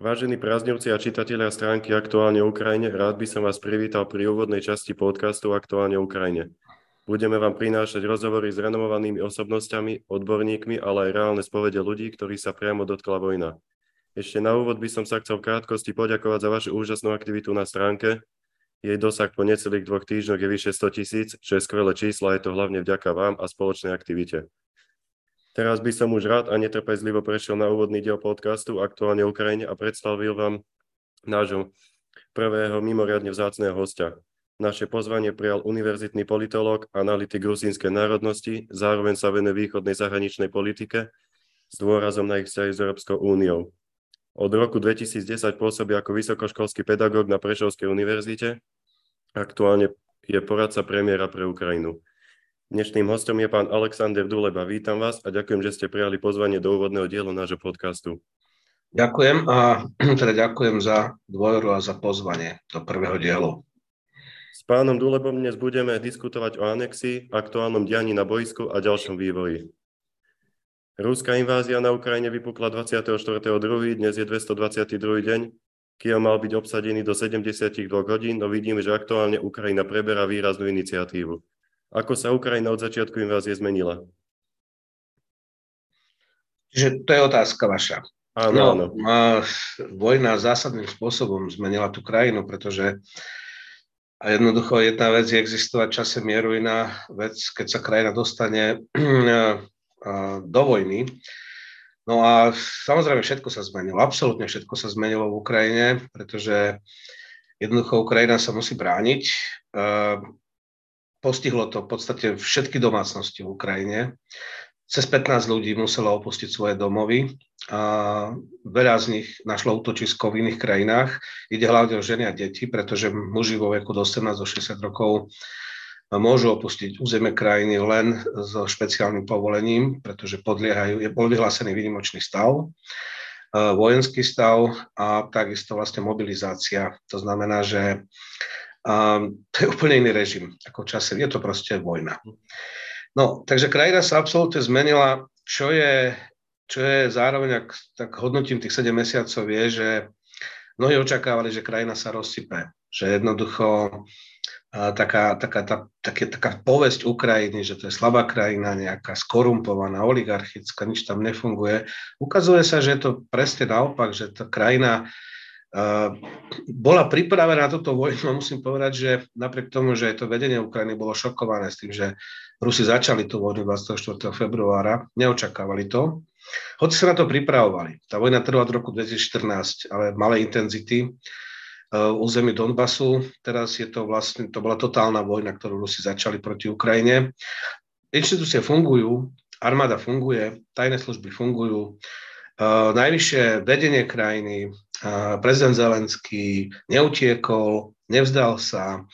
Vážení prázdnivci a čitatelia stránky Aktuálne Ukrajine, rád by som vás privítal pri úvodnej časti podcastu Aktuálne Ukrajine. Budeme vám prinášať rozhovory s renomovanými osobnosťami, odborníkmi, ale aj reálne spovede ľudí, ktorí sa priamo dotkla vojna. Ešte na úvod by som sa chcel v krátkosti poďakovať za vašu úžasnú aktivitu na stránke. Jej dosah po necelých dvoch týždňoch je vyše 100 tisíc, čo je skvelé číslo a je to hlavne vďaka vám a spoločnej aktivite. Teraz by som už rád a netrpezlivo prešiel na úvodný diel podcastu Aktuálne Ukrajine a predstavil vám nášho prvého mimoriadne vzácného hostia. Naše pozvanie prijal univerzitný politológ, analytik rusínskej národnosti, zároveň sa venuje východnej zahraničnej politike s dôrazom na ich vzťahy s Európskou úniou. Od roku 2010 pôsobí ako vysokoškolský pedagóg na Prešovskej univerzite. Aktuálne je poradca premiéra pre Ukrajinu. Dnešným hostom je pán Alexander Duleba. Vítam vás a ďakujem, že ste prijali pozvanie do úvodného dielu nášho podcastu. Ďakujem a teda ďakujem za dôveru a za pozvanie do prvého dielu. S pánom Dulebom dnes budeme diskutovať o anexii, aktuálnom dianí na boisku a ďalšom vývoji. Ruská invázia na Ukrajine vypukla 24.2., dnes je 222. deň. Kiev mal byť obsadený do 72 hodín, no vidíme, že aktuálne Ukrajina preberá výraznú iniciatívu. Ako sa Ukrajina od začiatku invázie zmenila? Čiže to je otázka vaša. Áno, no, áno. Vojna zásadným spôsobom zmenila tú krajinu, pretože a jednoducho jedna vec je existovať čase mieru, iná vec, keď sa krajina dostane do vojny. No a samozrejme všetko sa zmenilo, absolútne všetko sa zmenilo v Ukrajine, pretože jednoducho Ukrajina sa musí brániť postihlo to v podstate všetky domácnosti v Ukrajine. Cez 15 ľudí muselo opustiť svoje domovy a veľa z nich našlo útočisko v iných krajinách. Ide hlavne o ženy a deti, pretože muži vo veku do 18 do 60 rokov môžu opustiť územie krajiny len so špeciálnym povolením, pretože podliehajú, je bol vyhlásený výnimočný stav, e, vojenský stav a takisto vlastne mobilizácia. To znamená, že to je úplne iný režim ako v čase. Je to proste vojna. No, takže krajina sa absolútne zmenila. Čo je, čo je zároveň, ak tak hodnotím tých 7 mesiacov, je, že mnohí očakávali, že krajina sa rozsype. Že jednoducho taká, taká, tá, také, taká povesť Ukrajiny, že to je slabá krajina, nejaká skorumpovaná, oligarchická, nič tam nefunguje. Ukazuje sa, že je to presne naopak, že tá krajina bola pripravená na túto vojnu a musím povedať, že napriek tomu, že to vedenie Ukrajiny bolo šokované s tým, že Rusi začali tú vojnu 24. februára, neočakávali to, hoci sa na to pripravovali. Tá vojna trvala od roku 2014, ale malej intenzity v území Donbasu. Teraz je to vlastne, to bola totálna vojna, ktorú Rusi začali proti Ukrajine. Inštitúcie fungujú, armáda funguje, tajné služby fungujú, najvyššie vedenie krajiny, prezident Zelenský neutiekol, nevzdal sa,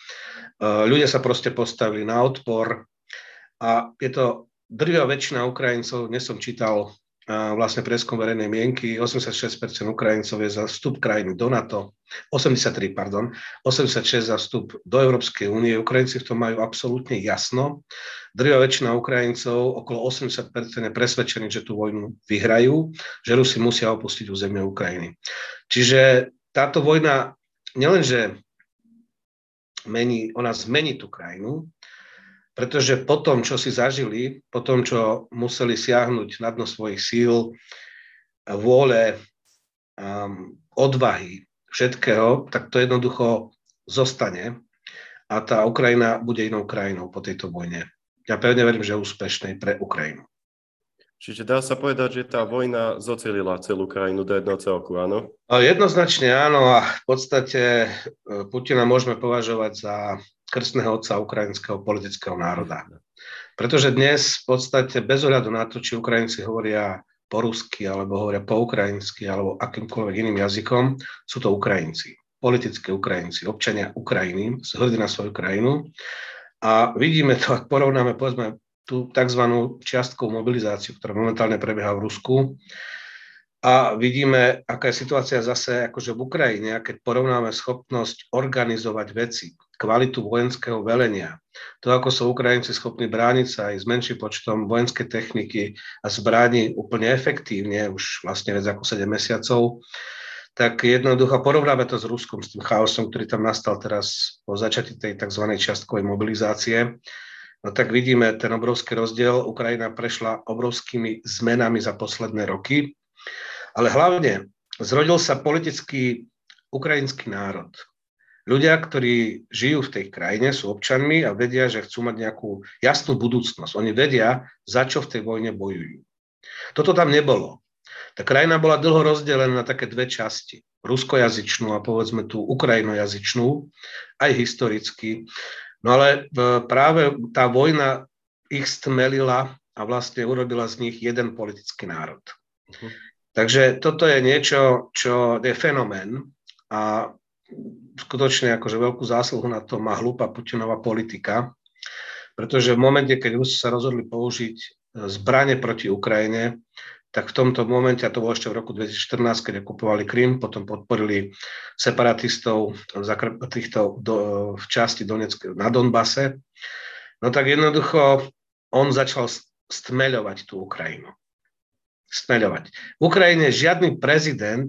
ľudia sa proste postavili na odpor. A je to drvia väčšina Ukrajincov, dnes som čítal vlastne preskom verejnej mienky, 86% Ukrajincov je za vstup krajiny do NATO, 83, pardon, 86 za vstup do Európskej únie. Ukrajinci v tom majú absolútne jasno. Drvia väčšina Ukrajincov, okolo 80% je presvedčených, že tú vojnu vyhrajú, že Rusi musia opustiť územie Ukrajiny. Čiže táto vojna nielenže mení, ona zmení tú krajinu, pretože po tom, čo si zažili, po tom, čo museli siahnuť na dno svojich síl, vôle, um, odvahy, všetkého, tak to jednoducho zostane a tá Ukrajina bude inou krajinou po tejto vojne. Ja pevne verím, že úspešnej pre Ukrajinu. Čiže dá sa povedať, že tá vojna zocelila celú krajinu do jednoho celku, áno? Jednoznačne áno a v podstate e, Putina môžeme považovať za krstného otca ukrajinského politického národa. Pretože dnes v podstate bez ohľadu na to, či Ukrajinci hovoria po rusky, alebo hovoria po ukrajinsky, alebo akýmkoľvek iným jazykom, sú to Ukrajinci, politické Ukrajinci, občania Ukrajiny, hrdí na svoju krajinu. A vidíme to, ak porovnáme povedzme tú tzv. čiastkovú mobilizáciu, ktorá momentálne prebieha v Rusku. A vidíme, aká je situácia zase akože v Ukrajine, keď porovnáme schopnosť organizovať veci, kvalitu vojenského velenia, to, ako sú Ukrajinci schopní brániť sa aj s menším počtom vojenskej techniky a zbráni úplne efektívne, už vlastne viac ako 7 mesiacov, tak jednoducho porovnáme to s Ruskom, s tým chaosom, ktorý tam nastal teraz po začiatí tej tzv. čiastkovej mobilizácie. No tak vidíme ten obrovský rozdiel. Ukrajina prešla obrovskými zmenami za posledné roky, ale hlavne zrodil sa politický ukrajinský národ. Ľudia, ktorí žijú v tej krajine, sú občanmi a vedia, že chcú mať nejakú jasnú budúcnosť. Oni vedia, za čo v tej vojne bojujú. Toto tam nebolo. Tá krajina bola dlho rozdelená na také dve časti. Ruskojazyčnú a povedzme tú ukrajinojazyčnú, aj historicky. No ale e, práve tá vojna ich stmelila a vlastne urobila z nich jeden politický národ. Uh-huh. Takže toto je niečo, čo je fenomén a skutočne akože veľkú zásluhu na to má hlúpa Putinová politika, pretože v momente, keď Rusi sa rozhodli použiť e, zbranie proti Ukrajine, tak v tomto momente, a to bolo ešte v roku 2014, keď okupovali Krym, potom podporili separatistov týchto do, v časti Donetsk na Donbase, no tak jednoducho on začal stmeľovať tú Ukrajinu. Stmeľovať. V Ukrajine žiadny prezident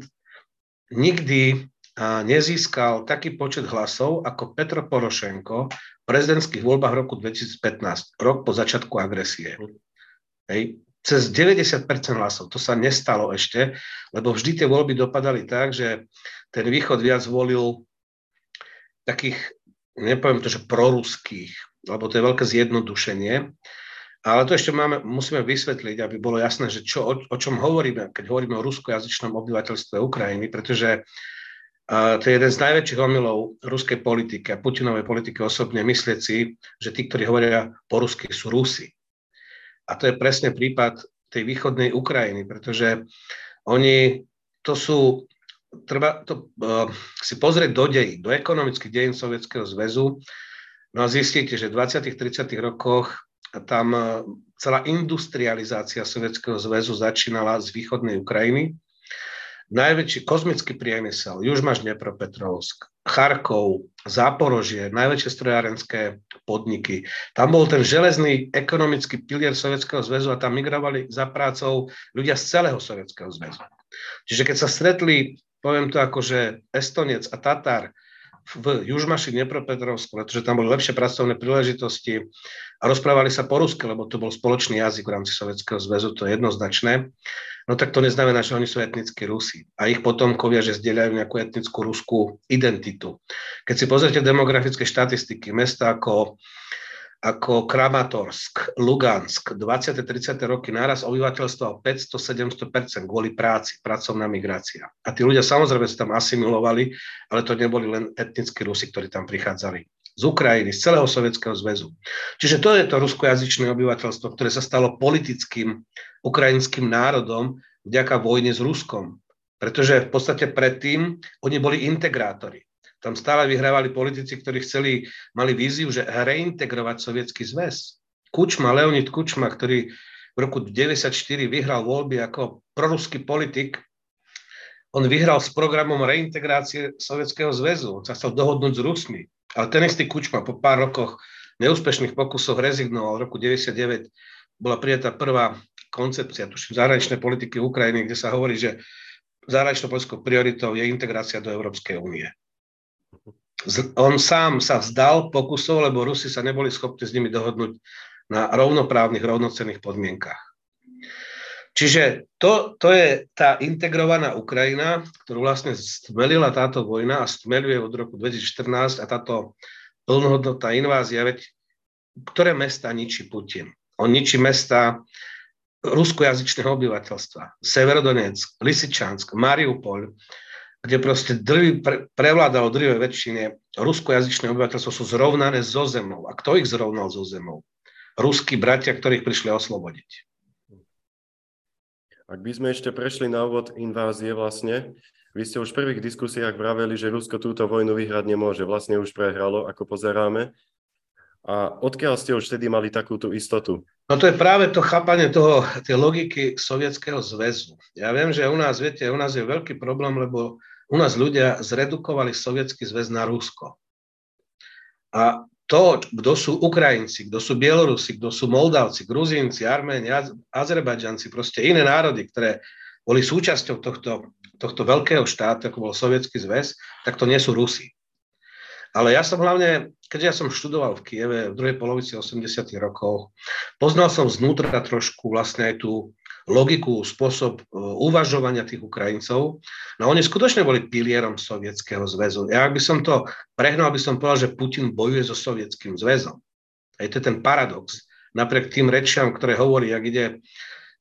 nikdy nezískal taký počet hlasov ako Petro Porošenko v prezidentských voľbách roku 2015, rok po začiatku agresie. Hej. Cez 90% hlasov. To sa nestalo ešte, lebo vždy tie voľby dopadali tak, že ten východ viac volil takých, nepoviem to, že proruských, lebo to je veľké zjednodušenie, ale to ešte máme, musíme vysvetliť, aby bolo jasné, že čo, o, o čom hovoríme, keď hovoríme o ruskojazyčnom obyvateľstve Ukrajiny, pretože a to je jeden z najväčších omylov ruskej politiky a Putinovej politiky osobne myslieť si, že tí, ktorí hovoria po rusky, sú Rusi. A to je presne prípad tej východnej Ukrajiny, pretože oni, to sú, treba to uh, si pozrieť do dejí, do ekonomických dejín Sovietskeho zväzu, no a zistíte, že v 20. 30. rokoch tam uh, celá industrializácia Sovietskeho zväzu začínala z východnej Ukrajiny, najväčší kozmický priemysel, už máš Dnepropetrovsk, Charkov, Záporožie, najväčšie strojárenské podniky. Tam bol ten železný ekonomický pilier Sovietskeho zväzu a tam migrovali za prácou ľudia z celého Sovietskeho zväzu. Čiže keď sa stretli, poviem to ako, že Estonec a Tatar v Južmaši Dnepropetrovsku, pretože tam boli lepšie pracovné príležitosti a rozprávali sa po rusky, lebo to bol spoločný jazyk v rámci Sovietskeho zväzu, to je jednoznačné no tak to neznamená, že oni sú etnickí Rusi. A ich potomkovia, že zdieľajú nejakú etnickú ruskú identitu. Keď si pozrite demografické štatistiky, mesta ako ako Kramatorsk, Lugansk, 20. 30. roky náraz obyvateľstva o 500-700% kvôli práci, pracovná migrácia. A tí ľudia samozrejme sa tam asimilovali, ale to neboli len etnickí Rusi, ktorí tam prichádzali z Ukrajiny, z celého Sovietskeho zväzu. Čiže to je to ruskojazyčné obyvateľstvo, ktoré sa stalo politickým ukrajinským národom vďaka vojne s Ruskom. Pretože v podstate predtým oni boli integrátori. Tam stále vyhrávali politici, ktorí chceli, mali víziu, že reintegrovať Sovietský zväz. Kučma, Leonid Kučma, ktorý v roku 1994 vyhral voľby ako proruský politik, on vyhral s programom reintegrácie Sovietskeho zväzu. On sa chcel dohodnúť s Rusmi. Ale ten istý Kučma po pár rokoch neúspešných pokusov rezignoval. V roku 1999 bola prijatá prvá koncepcia, tuším, zahraničnej politiky Ukrajiny, kde sa hovorí, že zahraničnou politickou prioritou je integrácia do Európskej únie. On sám sa vzdal pokusov, lebo Rusi sa neboli schopní s nimi dohodnúť na rovnoprávnych, rovnocenných podmienkach. Čiže to, to je tá integrovaná Ukrajina, ktorú vlastne stmelila táto vojna a stmeluje od roku 2014 a táto plnohodnotná invázia, veď ktoré mesta ničí Putin? On ničí mesta ruskojazyčného obyvateľstva. Severodonetsk, Lisičansk, Mariupol, kde proste drvý, pre, prevládalo drvé väčšine ruskojazyčné obyvateľstvo sú zrovnané so zemou. A kto ich zrovnal so zemou? Ruskí bratia, ktorých prišli oslobodiť. Ak by sme ešte prešli na úvod invázie vlastne, vy ste už v prvých diskusiách vraveli, že Rusko túto vojnu vyhrať nemôže. Vlastne už prehralo, ako pozeráme. A odkiaľ ste už vtedy mali takúto istotu? No to je práve to chápanie toho, tej logiky Sovietskeho zväzu. Ja viem, že u nás, viete, u nás je veľký problém, lebo u nás ľudia zredukovali Sovietský zväz na Rusko. A to, kto sú Ukrajinci, kto sú Bielorusi, kto sú Moldavci, Gruzínci, Arméni, Azerbajdžanci, proste iné národy, ktoré boli súčasťou tohto tohto veľkého štátu, ako bol Sovietský zväz, tak to nie sú Rusi. Ale ja som hlavne, keďže ja som študoval v Kieve v druhej polovici 80. rokov, poznal som znútra trošku vlastne aj tú logiku, spôsob e, uvažovania tých Ukrajincov. No oni skutočne boli pilierom Sovietskeho zväzu. Ja ak by som to prehnal, by som povedal, že Putin bojuje so Sovietským zväzom. Aj to je ten paradox. Napriek tým rečiam, ktoré hovorí, ak ide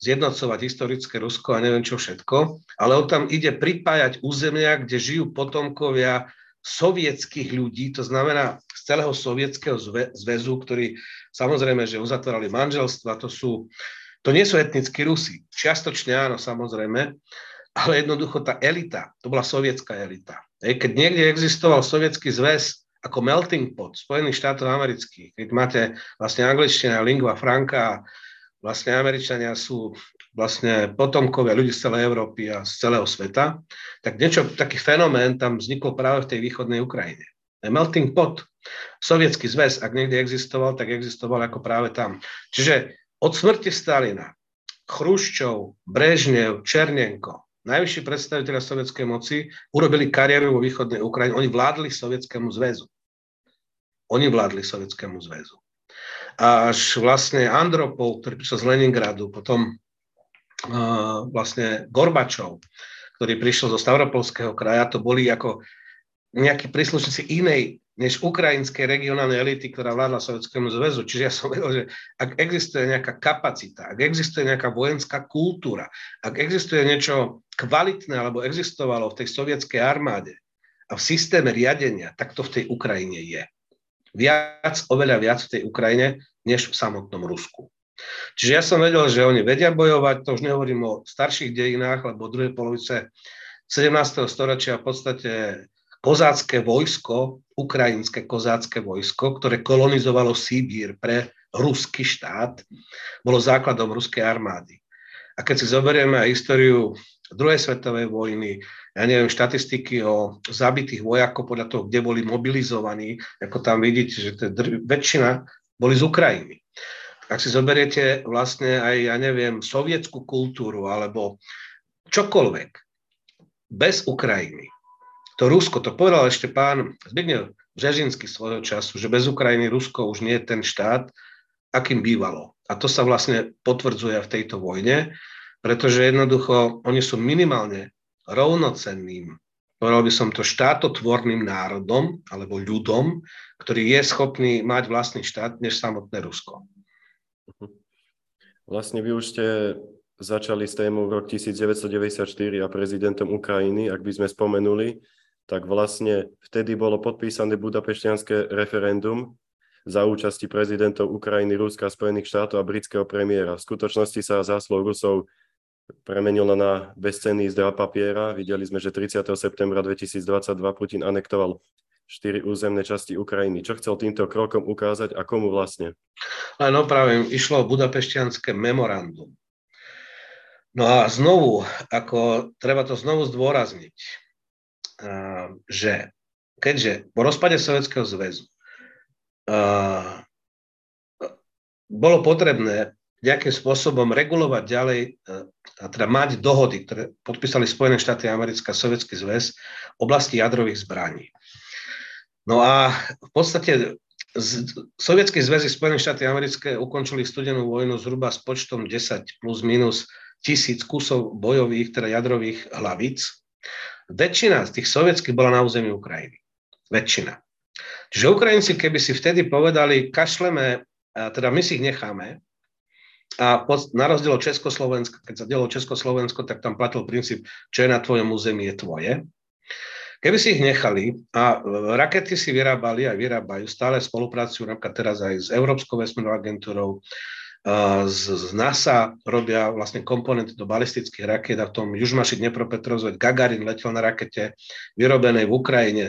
zjednocovať historické Rusko a neviem čo všetko, ale on tam ide pripájať územia, kde žijú potomkovia sovietských ľudí, to znamená z celého sovietského zväzu, ktorí samozrejme, že uzatvorali manželstva, to sú to nie sú etnickí Rusi. Čiastočne áno, samozrejme, ale jednoducho tá elita, to bola sovietská elita. Keď niekde existoval sovietský zväz ako melting pot Spojených štátov amerických, keď máte vlastne angličtina, lingua franca, vlastne Američania sú vlastne potomkovia ľudí z celej Európy a z celého sveta, tak niečo, taký fenomén tam vznikol práve v tej východnej Ukrajine. Melting pot, sovietský zväz, ak niekde existoval, tak existoval ako práve tam. Čiže od smrti Stalina, Chruščov, Brežnev, Černenko, najvyšší predstaviteľa sovietskej moci, urobili kariéru vo východnej Ukrajine. Oni vládli Sovietskému zväzu. Oni vládli Sovietskému zväzu. Až vlastne Andropov, ktorý prišiel z Leningradu, potom vlastne Gorbačov, ktorý prišiel zo Stavropolského kraja, to boli ako nejakí príslušníci inej než ukrajinskej regionálnej elity, ktorá vládla Sovjetskému zväzu. Čiže ja som vedel, že ak existuje nejaká kapacita, ak existuje nejaká vojenská kultúra, ak existuje niečo kvalitné alebo existovalo v tej sovietskej armáde a v systéme riadenia, tak to v tej Ukrajine je. Viac, oveľa viac v tej Ukrajine, než v samotnom Rusku. Čiže ja som vedel, že oni vedia bojovať, to už nehovorím o starších dejinách, lebo druhej polovice 17. storočia v podstate kozácké vojsko, ukrajinské kozácké vojsko, ktoré kolonizovalo Sibír pre ruský štát, bolo základom ruskej armády. A keď si zoberieme aj históriu druhej svetovej vojny, ja neviem, štatistiky o zabitých vojakov podľa toho, kde boli mobilizovaní, ako tam vidíte, že väčšina boli z Ukrajiny. Ak si zoberiete vlastne aj, ja neviem, sovietskú kultúru alebo čokoľvek, bez Ukrajiny, to Rusko, to povedal ešte pán Zbigniew Břežinský svojho času, že bez Ukrajiny Rusko už nie je ten štát, akým bývalo. A to sa vlastne potvrdzuje v tejto vojne, pretože jednoducho oni sú minimálne rovnocenným, povedal by som to, štátotvorným národom alebo ľudom, ktorý je schopný mať vlastný štát, než samotné Rusko. Vlastne vy už ste začali s témou v rok 1994 a prezidentom Ukrajiny, ak by sme spomenuli, tak vlastne vtedy bolo podpísané budapešťanské referendum za účasti prezidentov Ukrajiny, Ruska, Spojených štátov a britského premiéra. V skutočnosti sa záslov Rusov premenilo na bezcenný zdra papiera. Videli sme, že 30. septembra 2022 Putin anektoval štyri územné časti Ukrajiny. Čo chcel týmto krokom ukázať a komu vlastne? Áno, práve išlo o budapešťanské memorandum. No a znovu, ako treba to znovu zdôrazniť, že keďže po rozpade Sovjetského zväzu bolo potrebné nejakým spôsobom regulovať ďalej, a teda mať dohody, ktoré podpísali Spojené štáty americké a Sovietský zväz v oblasti jadrových zbraní. No a v podstate Sovietský zväz a Spojené štáty americké ukončili studenú vojnu zhruba s počtom 10 plus minus tisíc kusov bojových, teda jadrových hlavíc. Väčšina z tých sovietských bola na území Ukrajiny. Väčšina. Čiže Ukrajinci, keby si vtedy povedali, kašleme, teda my si ich necháme, a na rozdiel od Československa, keď sa dielo Československo, tak tam platil princíp, čo je na tvojom území, je tvoje. Keby si ich nechali a rakety si vyrábali a vyrábajú, stále spolupracujú napríklad teraz aj s Európskou vesmírnou agentúrou, z, z NASA robia vlastne komponenty do balistických raket a v tom Južmaši Dnepropetrovsk, Gagarin letel na rakete vyrobenej v Ukrajine,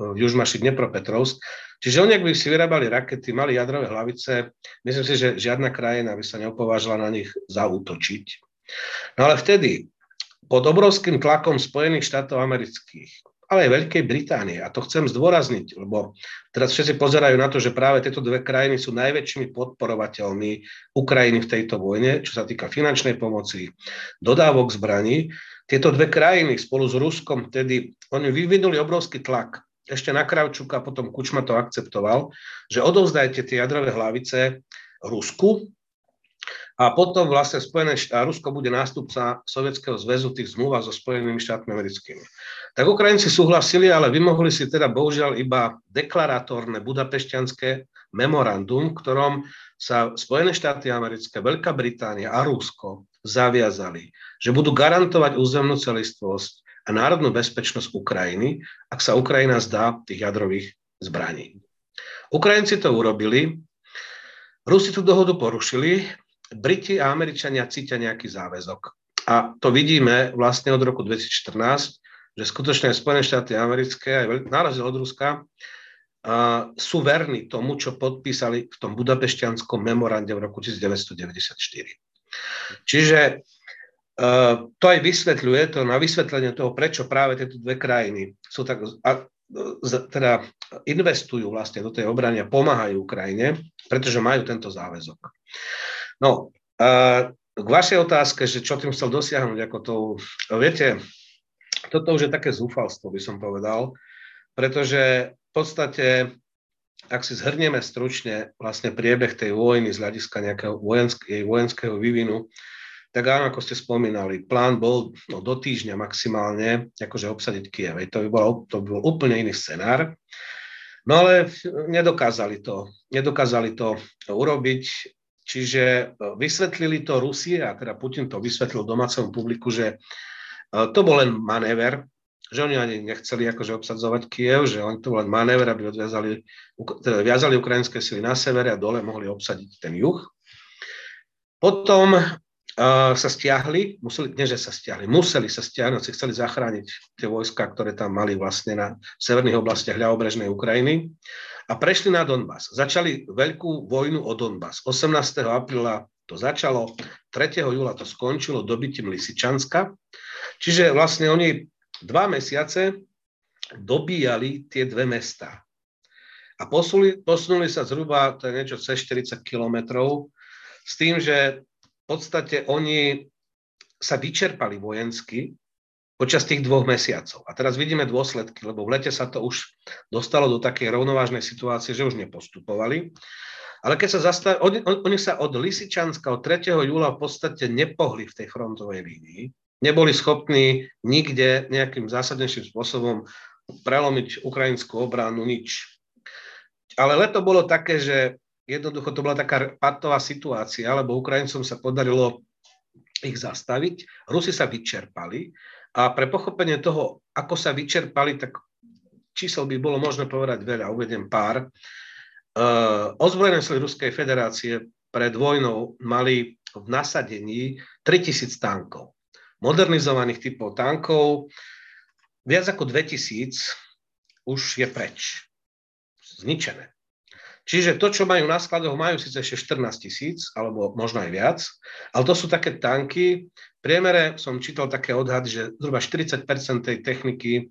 Južmaši Dnepropetrovsk. Čiže oni, ak by si vyrábali rakety, mali jadrové hlavice, myslím si, že žiadna krajina by sa neopovážila na nich zaútočiť. No ale vtedy, pod obrovským tlakom Spojených štátov amerických ale aj Veľkej Británie. A to chcem zdôrazniť, lebo teraz všetci pozerajú na to, že práve tieto dve krajiny sú najväčšími podporovateľmi Ukrajiny v tejto vojne, čo sa týka finančnej pomoci, dodávok zbraní. Tieto dve krajiny spolu s Ruskom vtedy, oni vyvinuli obrovský tlak ešte na Kravčuka, potom Kučma to akceptoval, že odovzdajte tie jadrové hlavice Rusku, a potom vlastne Spojené a Rusko bude nástupca Sovietskeho zväzu tých zmluvách so Spojenými štátmi americkými. Tak Ukrajinci súhlasili, ale vymohli si teda bohužiaľ iba deklaratórne budapešťanské memorandum, v ktorom sa Spojené štáty americké, Veľká Británia a Rusko zaviazali, že budú garantovať územnú celistvosť a národnú bezpečnosť Ukrajiny, ak sa Ukrajina zdá tých jadrových zbraní. Ukrajinci to urobili, Rusi tú dohodu porušili, Briti a Američania cítia nejaký záväzok. A to vidíme vlastne od roku 2014, že skutočne Spojené štáty americké, aj na rozdiel od Ruska, uh, sú verní tomu, čo podpísali v tom budapešťanskom memorande v roku 1994. Čiže uh, to aj vysvetľuje, to na vysvetlenie toho, prečo práve tieto dve krajiny sú tak, a, teda investujú vlastne do tej obrany a pomáhajú Ukrajine, pretože majú tento záväzok. No, a k vašej otázke, že čo tým chcel dosiahnuť, ako to, viete, toto už je také zúfalstvo, by som povedal, pretože v podstate, ak si zhrnieme stručne vlastne priebeh tej vojny z hľadiska nejakého vojenského, vojenského vývinu, tak áno, ako ste spomínali, plán bol no, do týždňa maximálne, akože obsadiť Kiev. To by, bol, to by bol úplne iný scenár. No ale nedokázali to, nedokázali to urobiť. Čiže e, vysvetlili to Rusie, a teda Putin to vysvetlil domácemu publiku, že e, to bol len manéver, že oni ani nechceli akože obsadzovať Kiev, že oni to bol len manéver, aby odviazali, teda viazali ukrajinské sily na severe a dole mohli obsadiť ten juh. Potom uh, sa stiahli, museli, nie že sa stiahli, museli sa stiahnuť, si chceli zachrániť tie vojska, ktoré tam mali vlastne na severných oblastiach ľavobrežnej Ukrajiny a prešli na Donbass. Začali veľkú vojnu o Donbass. 18. apríla to začalo, 3. júla to skončilo dobytím Lisičanska. Čiže vlastne oni dva mesiace dobíjali tie dve mesta. A posunuli, posunuli sa zhruba, to je niečo cez 40 kilometrov, s tým, že v podstate oni sa vyčerpali vojensky, počas tých dvoch mesiacov. A teraz vidíme dôsledky, lebo v lete sa to už dostalo do takej rovnovážnej situácie, že už nepostupovali. Ale keď sa zastav... oni, oni sa od Lisičanska od 3. júla v podstate nepohli v tej frontovej línii. Neboli schopní nikde nejakým zásadnejším spôsobom prelomiť ukrajinskú obranu, nič. Ale leto bolo také, že jednoducho to bola taká patová situácia, lebo Ukrajincom sa podarilo ich zastaviť. Rusi sa vyčerpali a pre pochopenie toho, ako sa vyčerpali, tak čísel by bolo možné povedať veľa, uvedem pár. Uh, ozbrojené sily Ruskej federácie pred vojnou mali v nasadení 3000 tankov. Modernizovaných typov tankov viac ako 2000 už je preč. Zničené. Čiže to, čo majú na skladoch, majú síce ešte 14 tisíc, alebo možno aj viac, ale to sú také tanky. V priemere som čítal také odhady, že zhruba 40% tej techniky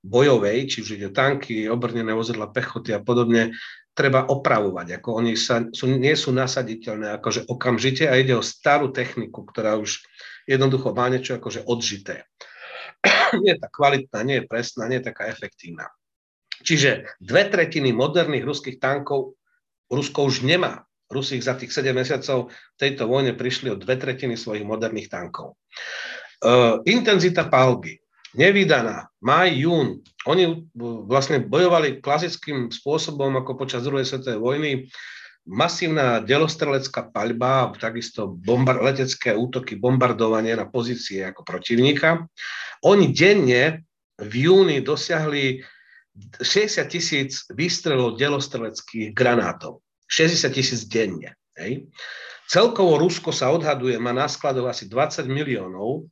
bojovej, či už ide tanky, obrnené vozidla pechoty a podobne, treba opravovať. Ako oni sa, sú, nie sú nasaditeľné akože okamžite a ide o starú techniku, ktorá už jednoducho má niečo akože odžité. nie je tak kvalitná, nie je presná, nie je taká efektívna. Čiže dve tretiny moderných ruských tankov Rusko už nemá. Rusi za tých 7 mesiacov v tejto vojne prišli o dve tretiny svojich moderných tankov. Uh, intenzita palby, nevydaná, maj, jún, oni vlastne bojovali klasickým spôsobom ako počas druhej svetovej vojny, masívna delostrelecká paľba, takisto bombar- letecké útoky, bombardovanie na pozície ako protivníka. Oni denne v júni dosiahli 60 tisíc výstrelov delostreleckých granátov. 60 tisíc denne. Hej. Celkovo Rusko sa odhaduje, má na skladoch asi 20 miliónov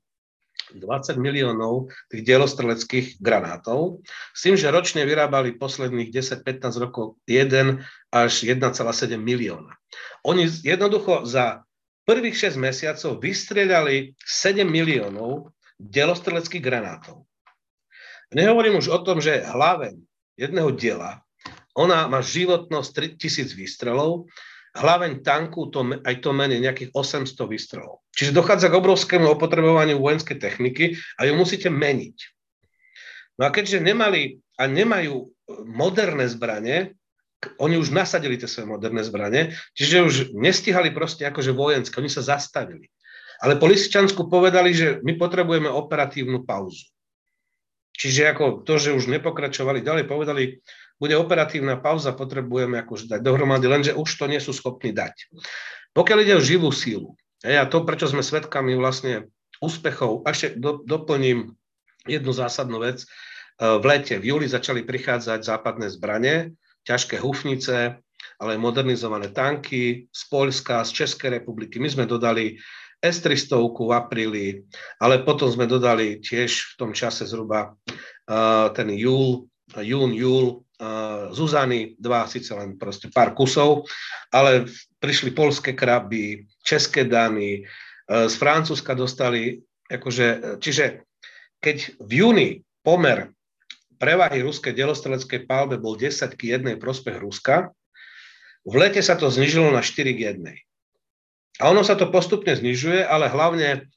20 miliónov tých dielostreleckých granátov, s tým, že ročne vyrábali posledných 10-15 rokov 1 až 1,7 milióna. Oni jednoducho za prvých 6 mesiacov vystrieľali 7 miliónov delostreleckých granátov. Nehovorím už o tom, že hlaveň jedného diela, ona má životnosť 3000 výstrelov, hlaveň tanku to, aj to menej, nejakých 800 výstrelov. Čiže dochádza k obrovskému opotrebovaniu vojenskej techniky a ju musíte meniť. No a keďže nemali a nemajú moderné zbranie, oni už nasadili tie svoje moderné zbranie, čiže už nestihali proste akože vojenské, oni sa zastavili. Ale po Lisičansku povedali, že my potrebujeme operatívnu pauzu. Čiže ako to, že už nepokračovali ďalej, povedali, bude operatívna pauza, potrebujeme akože dať dohromady, lenže už to nie sú schopní dať. Pokiaľ ide o živú sílu, a to, prečo sme svedkami vlastne úspechov, ešte do, doplním jednu zásadnú vec, v lete, v júli začali prichádzať západné zbranie, ťažké hufnice, ale modernizované tanky z Poľska, z Českej republiky. My sme dodali S-300 v apríli, ale potom sme dodali tiež v tom čase zhruba uh, ten júl, jún, júl, uh, Zuzany, dva, síce len proste pár kusov, ale prišli polské kraby, české dany, uh, z Francúzska dostali, akože, čiže keď v júni pomer prevahy ruskej delostreleckej palbe bol 10 k 1 prospech Ruska, v lete sa to znižilo na 4 k 1. A ono sa to postupne znižuje, ale hlavne,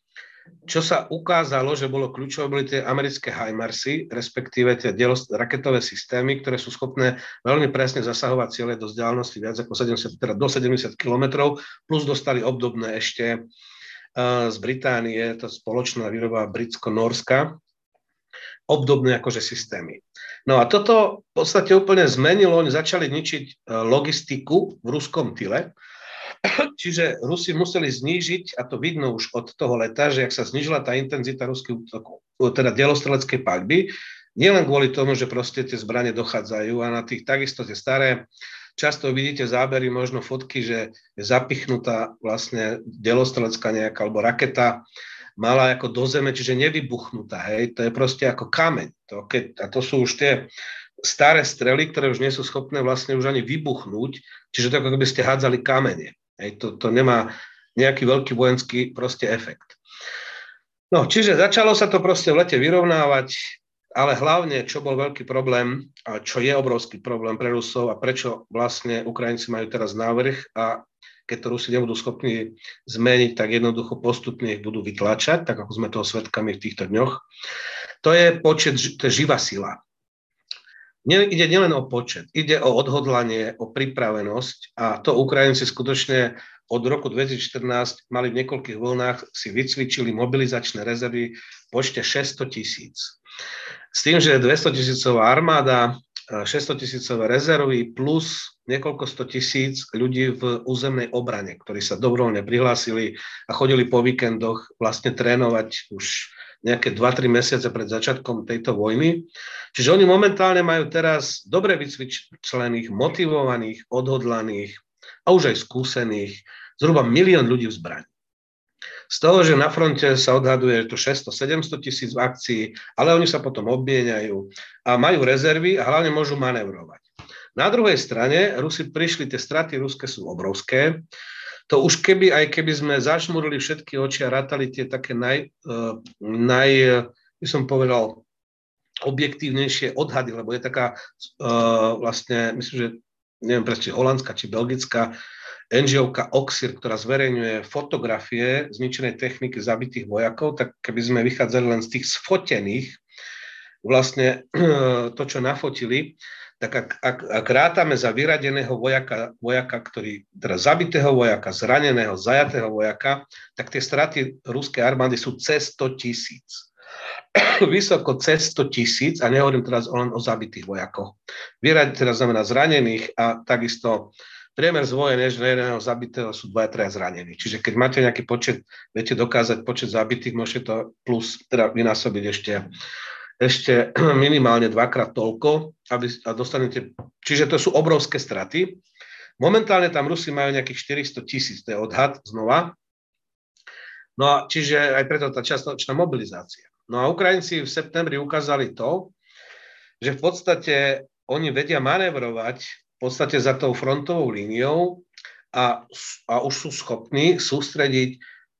čo sa ukázalo, že bolo kľúčové, boli tie americké HIMARSy, respektíve tie raketové systémy, ktoré sú schopné veľmi presne zasahovať cieľe do vzdialenosti viac ako 70, teda do 70 km, plus dostali obdobné ešte uh, z Británie, to spoločná výroba britsko-norská, obdobné akože systémy. No a toto v podstate úplne zmenilo, oni začali ničiť e, logistiku v ruskom tyle, čiže Rusi museli znížiť, a to vidno už od toho leta, že ak sa znížila tá intenzita ruských útokov, teda dielostreleckej paľby, nielen kvôli tomu, že proste tie zbranie dochádzajú a na tých takisto tie staré, často vidíte zábery, možno fotky, že je zapichnutá vlastne dielostrelecká nejaká alebo raketa mala ako do zeme, čiže nevybuchnutá, hej, to je proste ako kameň. To, keď, a to sú už tie staré strely, ktoré už nie sú schopné vlastne už ani vybuchnúť, čiže to ako keby ste hádzali kamene. Hej, to, to nemá nejaký veľký vojenský proste efekt. No, čiže začalo sa to proste v lete vyrovnávať, ale hlavne, čo bol veľký problém, a čo je obrovský problém pre Rusov a prečo vlastne Ukrajinci majú teraz návrh a keď to Rusi nebudú schopní zmeniť, tak jednoducho postupne ich budú vytlačať, tak ako sme toho svetkami v týchto dňoch. To je počet, to je živá sila. Ide nielen o počet, ide o odhodlanie, o pripravenosť a to Ukrajinci skutočne od roku 2014 mali v niekoľkých vlnách, si vycvičili mobilizačné rezervy v počte 600 tisíc. S tým, že 200 tisícová armáda 600 tisícové rezervy plus niekoľko sto tisíc ľudí v územnej obrane, ktorí sa dobrovoľne prihlásili a chodili po víkendoch vlastne trénovať už nejaké 2-3 mesiace pred začiatkom tejto vojny. Čiže oni momentálne majú teraz dobre vycvičených, motivovaných, odhodlaných a už aj skúsených zhruba milión ľudí v zbraní. Z toho, že na fronte sa odhaduje to 600-700 tisíc v akcii, ale oni sa potom obmieniajú a majú rezervy a hlavne môžu manevrovať. Na druhej strane, Rusi prišli, tie straty ruské sú obrovské. To už keby, aj keby sme zašmurili všetky oči a rátali tie také naj, uh, naj by som povedal, objektívnejšie odhady, lebo je taká uh, vlastne, myslím, že neviem presne, holandská či belgická NGO-ka Oxir, ktorá zverejňuje fotografie zničenej techniky zabitých vojakov, tak keby sme vychádzali len z tých sfotených, vlastne to, čo nafotili, tak ak, ak, ak rátame za vyradeného vojaka, vojaka, ktorý, teda zabitého vojaka, zraneného, zajatého vojaka, tak tie straty ruskej armády sú cez 100 tisíc. Vysoko cez 100 tisíc, a nehovorím teraz len o zabitých vojakoch. Vyrať teda znamená zranených a takisto priemer zvoje než na jedného zabitého sú dvaja, traja zranení. Čiže keď máte nejaký počet, viete dokázať počet zabitých, môžete to plus teda vynásobiť ešte, ešte minimálne dvakrát toľko aby, a dostanete, čiže to sú obrovské straty. Momentálne tam Rusi majú nejakých 400 tisíc, to je odhad znova. No a čiže aj preto tá častočná mobilizácia. No a Ukrajinci v septembri ukázali to, že v podstate oni vedia manevrovať v podstate za tou frontovou líniou a, a už sú schopní sústrediť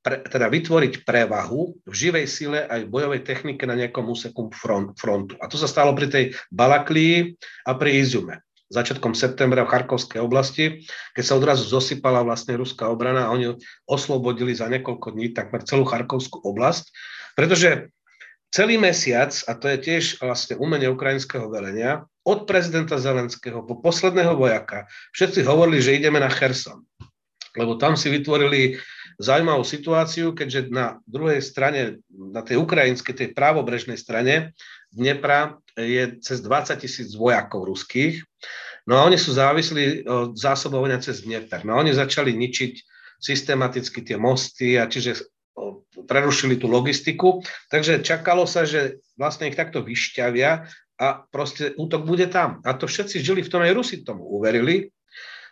pre, teda vytvoriť prevahu v živej sile aj v bojovej technike na nejakom úseku front, frontu. A to sa stalo pri tej Balaklii a pri Izume. Začiatkom septembra v Charkovskej oblasti, keď sa odrazu zosypala vlastne ruská obrana a oni oslobodili za niekoľko dní takmer celú Charkovskú oblasť, pretože celý mesiac, a to je tiež vlastne umenie ukrajinského velenia, od prezidenta Zelenského po posledného vojaka, všetci hovorili, že ideme na Cherson. Lebo tam si vytvorili zaujímavú situáciu, keďže na druhej strane, na tej ukrajinskej, tej právobrežnej strane Dnepra je cez 20 tisíc vojakov ruských. No a oni sú závislí od zásobovania cez Dnieper. No a oni začali ničiť systematicky tie mosty a čiže prerušili tú logistiku. Takže čakalo sa, že vlastne ich takto vyšťavia a proste útok bude tam. A to všetci žili v tom, aj Rusi tomu uverili,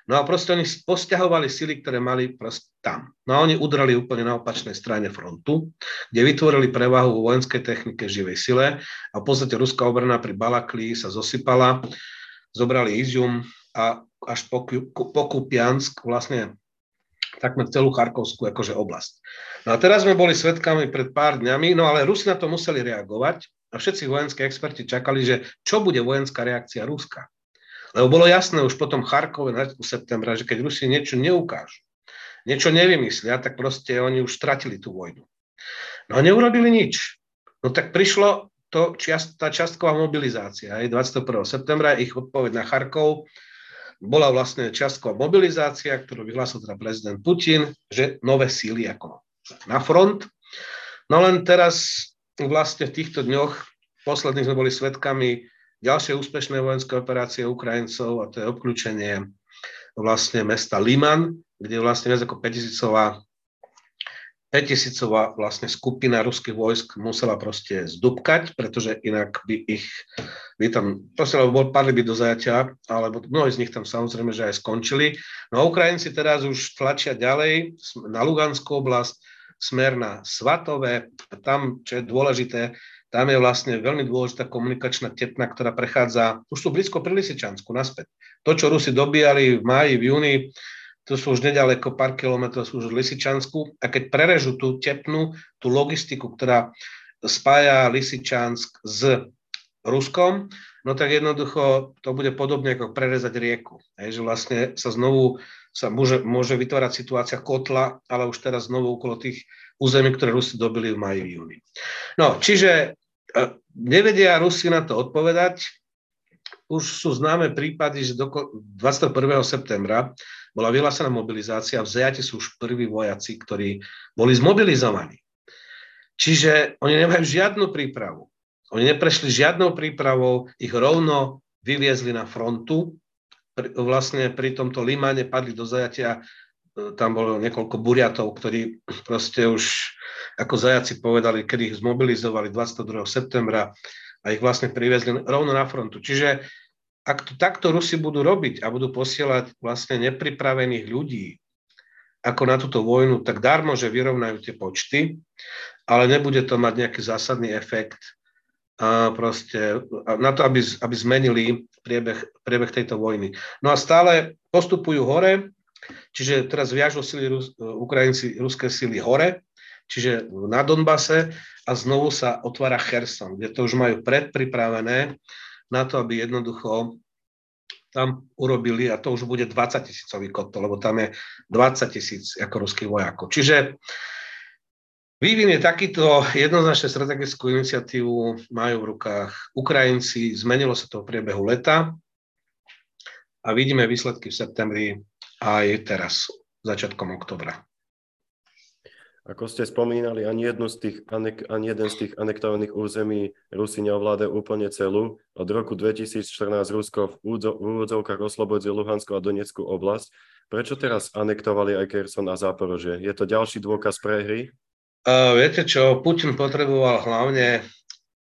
No a proste oni posťahovali sily, ktoré mali proste tam. No a oni udrali úplne na opačnej strane frontu, kde vytvorili prevahu vo vojenskej technike živej sile a v podstate ruská obrana pri Balakli sa zosypala, zobrali Izium a až po, po Kupiansk vlastne takmer celú Charkovskú akože oblasť. No a teraz sme boli svetkami pred pár dňami, no ale Rusi na to museli reagovať a všetci vojenskí experti čakali, že čo bude vojenská reakcia Ruska. Lebo bolo jasné už potom Charkove na septembra, že keď Rusi niečo neukážu, niečo nevymyslia, tak proste oni už stratili tú vojnu. No a neurobili nič. No tak prišlo to, čiast, tá častková mobilizácia. Aj 21. septembra ich odpoveď na Charkov bola vlastne častková mobilizácia, ktorú vyhlásil teda prezident Putin, že nové síly ako na front. No len teraz vlastne v týchto dňoch posledných sme boli svetkami Ďalšie úspešné vojenské operácie Ukrajincov, a to je obklúčenie vlastne mesta Liman, kde vlastne viac ako 5000 5000 vlastne skupina ruských vojsk musela proste zdubkať, pretože inak by ich, by tam, proste lebo padli by do zajatia, alebo mnohí z nich tam samozrejme, že aj skončili. No a Ukrajinci teraz už tlačia ďalej na Luganskú oblasť, smer na Svatové, tam, čo je dôležité, tam je vlastne veľmi dôležitá komunikačná tepna, ktorá prechádza, už sú blízko pri Lisičansku, naspäť. To, čo Rusi dobíjali v máji, v júni, to sú už nedaleko, pár kilometrov sú už v Lisičansku a keď prerežú tú tepnu, tú logistiku, ktorá spája Lisičansk s Ruskom, no tak jednoducho to bude podobne ako prerezať rieku. Hej, že vlastne sa znovu sa môže, môže vytvárať situácia kotla, ale už teraz znovu okolo tých území, ktoré Rusi dobili v maji, v júni. No, čiže Nevedia Rusi na to odpovedať. Už sú známe prípady, že do 21. septembra bola vyhlásená mobilizácia, v zajati sú už prví vojaci, ktorí boli zmobilizovaní. Čiže oni nemajú žiadnu prípravu. Oni neprešli žiadnou prípravou, ich rovno vyviezli na frontu. Vlastne pri tomto Limane padli do zajatia tam bolo niekoľko buriatov, ktorí proste už ako zajaci povedali, kedy ich zmobilizovali 22. septembra a ich vlastne priviezli rovno na frontu. Čiže ak to takto Rusi budú robiť a budú posielať vlastne nepripravených ľudí ako na túto vojnu, tak darmo, že vyrovnajú tie počty, ale nebude to mať nejaký zásadný efekt a proste, na to, aby, aby zmenili priebeh, priebeh tejto vojny. No a stále postupujú hore, Čiže teraz viažu sily Rus, Ukrajinci, ruské sily hore, čiže na Donbase a znovu sa otvára Cherson, kde to už majú predpripravené na to, aby jednoducho tam urobili, a to už bude 20 tisícový kotol, lebo tam je 20 tisíc ako ruských vojakov. Čiže vývin je takýto, jednoznačne strategickú iniciatívu majú v rukách Ukrajinci, zmenilo sa to v priebehu leta a vidíme výsledky v septembri aj teraz, začiatkom oktobra. Ako ste spomínali, ani, jednu z tých, ani jeden z tých anektovaných území Rusi neovládajú úplne celú. Od roku 2014 Rusko v úvodzovkách oslobodil Luhanskú a Donetskú oblasť. Prečo teraz anektovali aj Kherson a Záporožie? Je to ďalší dôkaz prehry? Uh, viete čo, Putin potreboval hlavne,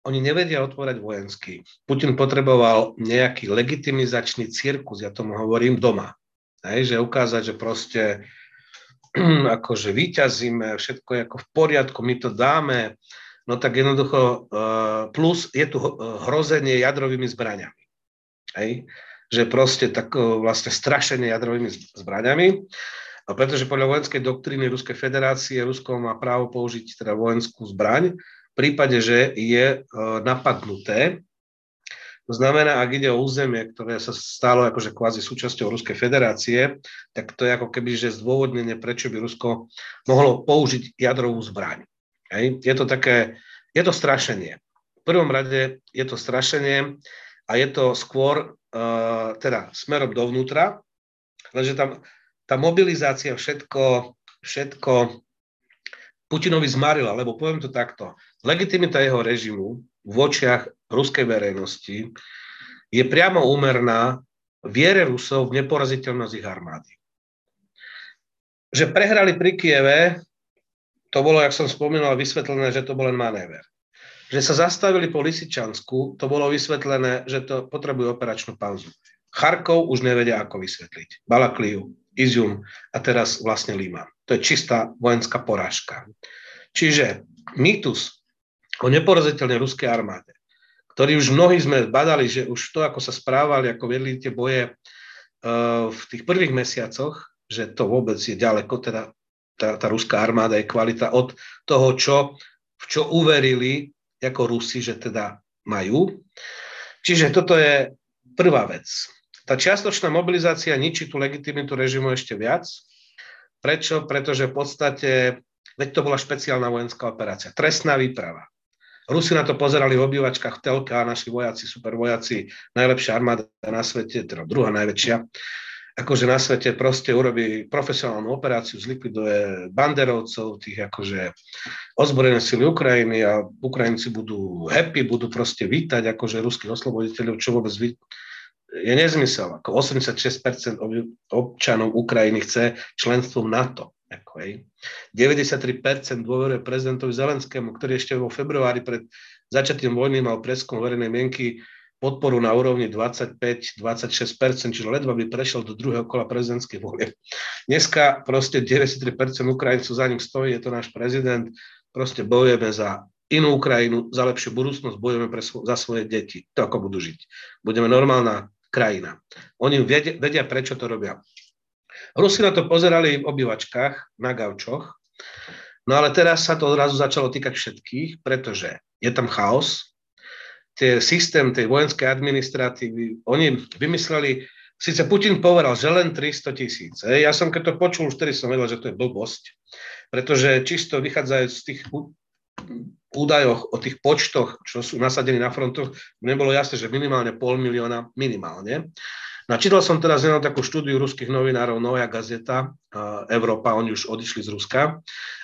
oni nevedia otvorať vojenský. Putin potreboval nejaký legitimizačný cirkus, ja tomu hovorím, doma. Hej, že ukázať, že proste akože vyťazíme, všetko je ako v poriadku, my to dáme, no tak jednoducho eh, plus je tu hrozenie jadrovými zbraňami. Hej? Že proste tak eh, vlastne strašenie jadrovými zbraňami. A pretože podľa vojenskej doktríny Ruskej federácie Rusko má právo použiť teda vojenskú zbraň v prípade, že je e, napadnuté. To znamená, ak ide o územie, ktoré sa stalo akože kvázi súčasťou Ruskej federácie, tak to je ako keby, že zdôvodnenie, prečo by Rusko mohlo použiť jadrovú zbraň. Hej. Je to také, je to strašenie. V prvom rade je to strašenie a je to skôr uh, teda smerom dovnútra, lenže tam tá mobilizácia všetko, všetko Putinovi zmarila, lebo poviem to takto. Legitimita jeho režimu v očiach ruskej verejnosti je priamo úmerná viere Rusov v neporaziteľnosť ich armády. Že prehrali pri Kieve, to bolo, jak som spomínal, vysvetlené, že to bol len manéver. Že sa zastavili po Lisičansku, to bolo vysvetlené, že to potrebuje operačnú pauzu. Charkov už nevedia, ako vysvetliť. Balakliu, Izium a teraz vlastne Lima. To je čistá vojenská porážka. Čiže mýtus o neporaziteľnej ruskej armáde, ktorý už mnohí sme badali, že už to, ako sa správali, ako vedli tie boje uh, v tých prvých mesiacoch, že to vôbec je ďaleko, teda tá, tá ruská armáda je kvalita od toho, čo, v čo uverili ako Rusi, že teda majú. Čiže toto je prvá vec. Tá čiastočná mobilizácia ničí tú legitimitu režimu ešte viac. Prečo? Pretože v podstate, veď to bola špeciálna vojenská operácia, trestná výprava. Rusi na to pozerali v obývačkách v telke a naši vojaci, super vojaci, najlepšia armáda na svete, teda druhá najväčšia, akože na svete proste urobí profesionálnu operáciu, zlikviduje banderovcov, tých akože ozbrojené sily Ukrajiny a Ukrajinci budú happy, budú proste vítať akože ruských osloboditeľov, čo vôbec vy, je nezmysel. Ako 86% občanov Ukrajiny chce členstvo v NATO. Ako, hej. 93% dôveruje prezidentovi Zelenskému, ktorý ešte vo februári pred začatím vojny mal preskom verejnej mienky podporu na úrovni 25-26%, čiže ledva by prešiel do druhého kola prezidentských volieb. Dneska proste 93% Ukrajincov za ním stojí, je to náš prezident, proste bojujeme za inú Ukrajinu, za lepšiu budúcnosť, bojujeme pre za svoje deti, to ako budú žiť. Budeme normálna krajina. Oni vedia, vedia, prečo to robia. Rusi na to pozerali v obývačkách, na gaučoch, no ale teraz sa to odrazu začalo týkať všetkých, pretože je tam chaos, tie systém tej vojenskej administratívy, oni vymysleli, síce Putin povedal, že len 300 tisíc. Ja som keď to počul, vtedy som vedel, že to je blbosť, pretože čisto vychádzajú z tých údajoch, o tých počtoch, čo sú nasadení na frontoch, nebolo jasné, že minimálne pol milióna, minimálne. Načítal som teraz jednu takú štúdiu ruských novinárov, Noja gazeta, Európa, oni už odišli z Ruska.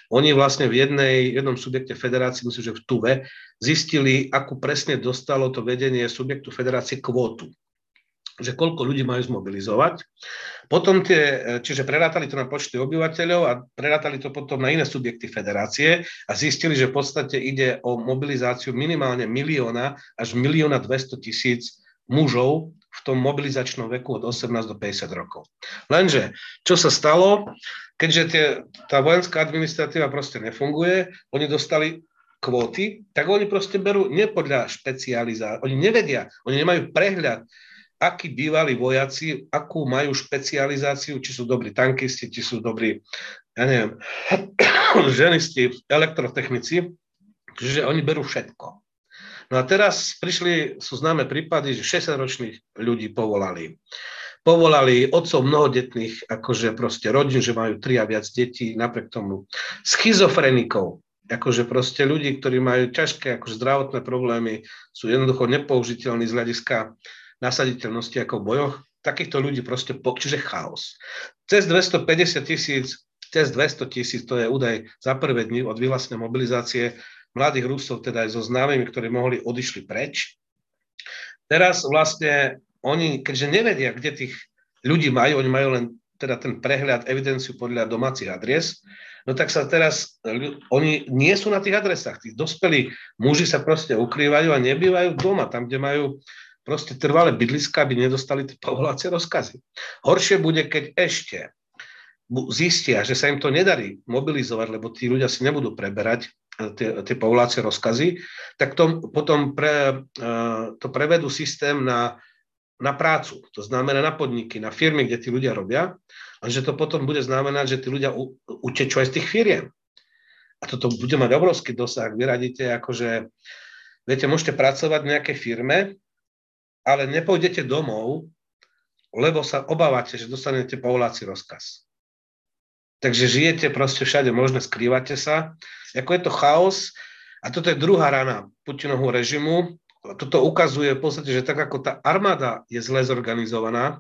Oni vlastne v jednej, jednom subjekte federácie, myslím, že v Tuve, zistili, akú presne dostalo to vedenie subjektu federácie kvótu že koľko ľudí majú zmobilizovať. Potom tie, čiže prerátali to na počty obyvateľov a prerátali to potom na iné subjekty federácie a zistili, že v podstate ide o mobilizáciu minimálne milióna až milióna 200 tisíc mužov v tom mobilizačnom veku od 18 do 50 rokov. Lenže, čo sa stalo, keďže tie, tá vojenská administratíva proste nefunguje, oni dostali kvóty, tak oni proste berú nie podľa špecializácie, oni nevedia, oni nemajú prehľad, akí bývalí vojaci, akú majú špecializáciu, či sú dobrí tankisti, či sú dobrí, ja neviem, ženisti, elektrotechnici, čiže oni berú všetko. No a teraz prišli, sú známe prípady, že 60-ročných ľudí povolali. Povolali otcov mnohodetných, akože proste rodín, že majú tri a viac detí, napriek tomu. Schizofrenikov, akože proste ľudí, ktorí majú ťažké akože zdravotné problémy, sú jednoducho nepoužiteľní z hľadiska nasaditeľnosti ako v bojoch, takýchto ľudí proste, čiže chaos. Cez 250 tisíc, cez 200 tisíc, to je údaj za prvé dni od vyhlásenej mobilizácie mladých Rusov, teda aj so známymi, ktorí mohli, odišli preč. Teraz vlastne oni, keďže nevedia, kde tých ľudí majú, oni majú len teda ten prehľad, evidenciu podľa domácich adries, no tak sa teraz, oni nie sú na tých adresách. Tí dospelí muži sa proste ukrývajú a nebývajú doma, tam, kde majú proste trvalé bydliska, aby nedostali tie povolacie rozkazy. Horšie bude, keď ešte zistia, že sa im to nedarí mobilizovať, lebo tí ľudia si nebudú preberať tie, tie povolacie rozkazy, tak to, potom pre, eh, to prevedú systém na na prácu, to znamená na podniky, na firmy, kde tí ľudia robia, a že to potom bude znamenať, že tí ľudia utečú aj z tých firiem. A toto bude mať obrovský dosah. Vy radíte, akože, viete, môžete pracovať v nejakej firme, ale nepôjdete domov, lebo sa obávate, že dostanete povoláci rozkaz. Takže žijete proste všade možné, skrývate sa. Ako je to chaos, a toto je druhá rana Putinovho režimu, toto ukazuje v podstate, že tak ako tá armáda je zle zorganizovaná,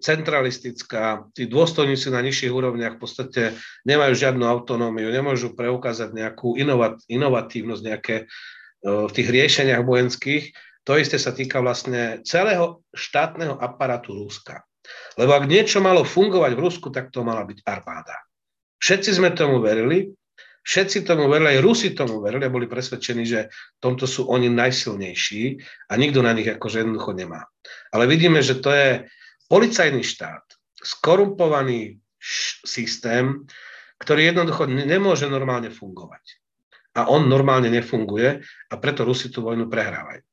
centralistická, tí dôstojníci na nižších úrovniach v podstate nemajú žiadnu autonómiu, nemôžu preukázať nejakú inovat, inovatívnosť nejaké e, v tých riešeniach vojenských. To isté sa týka vlastne celého štátneho aparátu Ruska. Lebo ak niečo malo fungovať v Rusku, tak to mala byť armáda. Všetci sme tomu verili, Všetci tomu verili, aj Rusi tomu verili a boli presvedčení, že v tomto sú oni najsilnejší a nikto na nich akože jednoducho nemá. Ale vidíme, že to je policajný štát, skorumpovaný systém, ktorý jednoducho nemôže normálne fungovať. A on normálne nefunguje a preto Rusi tú vojnu prehrávajú.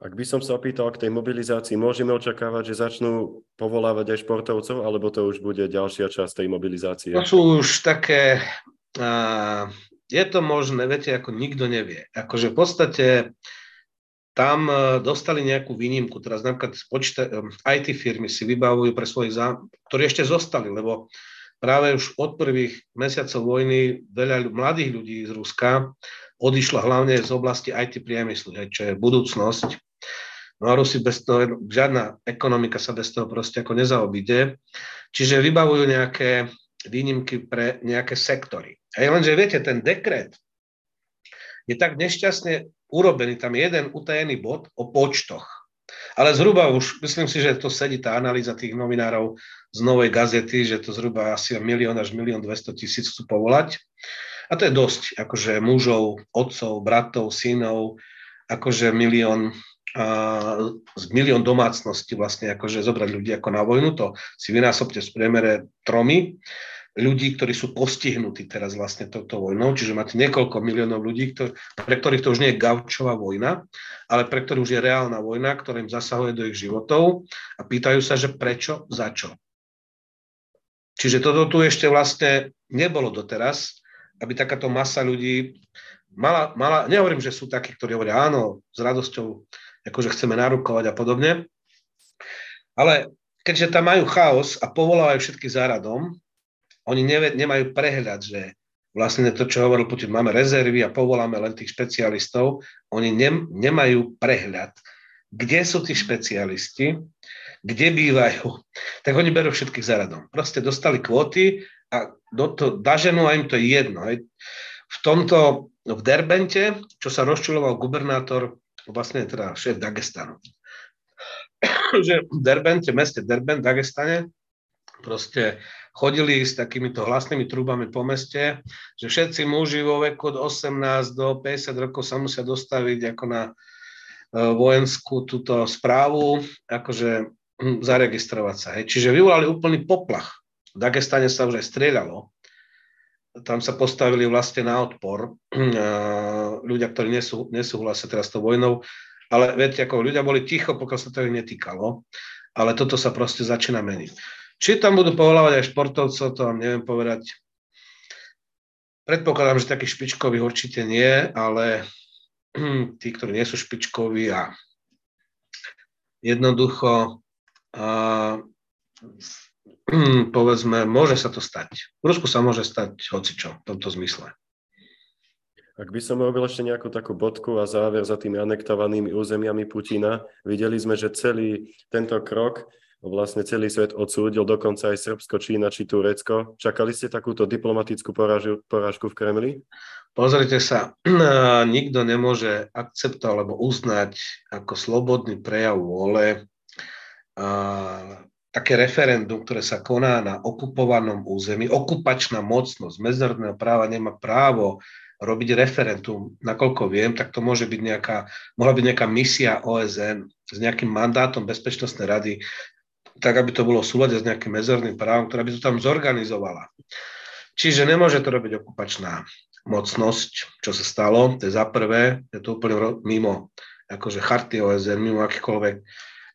Ak by som sa opýtal k tej mobilizácii, môžeme očakávať, že začnú povolávať aj športovcov, alebo to už bude ďalšia časť tej mobilizácie? To sú už také je to možné, viete, ako nikto nevie. Akože v podstate tam e, dostali nejakú výnimku. Teraz napríklad počte, e, IT firmy si vybavujú pre svojich zá... ktorí ešte zostali, lebo práve už od prvých mesiacov vojny veľa mladých ľudí z Ruska odišlo hlavne z oblasti IT priemyslu, čo je budúcnosť. No a Rusi bez toho, žiadna ekonomika sa bez toho proste ako nezaobíde. Čiže vybavujú nejaké výnimky pre nejaké sektory. A lenže viete, ten dekret je tak nešťastne urobený, tam je jeden utajený bod o počtoch. Ale zhruba už, myslím si, že to sedí tá analýza tých novinárov z Novej gazety, že to zhruba asi milión až milión 200 tisíc chcú povolať. A to je dosť, akože mužov, otcov, bratov, synov, akože milión z milión domácností vlastne akože zobrať ľudí ako na vojnu, to si vynásobte v priemere tromi ľudí, ktorí sú postihnutí teraz vlastne touto vojnou, čiže máte niekoľko miliónov ľudí, ktor- pre ktorých to už nie je gaučová vojna, ale pre ktorých už je reálna vojna, ktorá im zasahuje do ich životov a pýtajú sa, že prečo, za čo. Čiže toto tu ešte vlastne nebolo doteraz, aby takáto masa ľudí mala, mala nehovorím, že sú takí, ktorí hovoria áno, s radosťou akože chceme narukovať a podobne. Ale keďže tam majú chaos a povolávajú všetky záradom, oni ne, nemajú prehľad, že vlastne to, čo hovoril Putin, máme rezervy a povoláme len tých špecialistov, oni ne, nemajú prehľad, kde sú tí špecialisti, kde bývajú, tak oni berú všetkých záradom. Proste dostali kvóty a do to, daženú a im to jedno. Hej. V tomto, v Derbente, čo sa rozčuloval gubernátor vlastne teda šéf Dagestanu. že v Derbente, meste Derben, Dagestane, proste chodili s takýmito hlasnými trubami po meste, že všetci muži vo veku od 18 do 50 rokov sa musia dostaviť ako na e, vojenskú túto správu, akože hm, zaregistrovať sa. Hej. Čiže vyvolali úplný poplach. V Dagestane sa už aj strieľalo tam sa postavili vlastne na odpor ľudia, ktorí nesú, nesúhlasia teraz s tou vojnou, ale viete, ako ľudia boli ticho, pokiaľ sa to ich netýkalo, ale toto sa proste začína meniť. Či tam budú povolávať aj športovcov, to vám neviem povedať. Predpokladám, že takých špičkových určite nie, ale tí, ktorí nie sú špičkoví a jednoducho a povedzme, môže sa to stať. V Rusku sa môže stať hocičo v tomto zmysle. Ak by som robil ešte nejakú takú bodku a záver za tými anektovanými územiami Putina, videli sme, že celý tento krok vlastne celý svet odsúdil, dokonca aj Srbsko, Čína či Turecko. Čakali ste takúto diplomatickú porážu, porážku v Kremli? Pozrite sa, nikto nemôže akceptovať alebo uznať ako slobodný prejav vôle také referendum, ktoré sa koná na okupovanom území, okupačná mocnosť medzinárodného práva nemá právo robiť referendum, nakoľko viem, tak to môže byť nejaká, mohla byť nejaká misia OSN s nejakým mandátom Bezpečnostnej rady, tak aby to bolo v súlade s nejakým medzinárodným právom, ktorá by to tam zorganizovala. Čiže nemôže to robiť okupačná mocnosť, čo sa stalo, to je za prvé, je to úplne mimo akože charty OSN, mimo akýkoľvek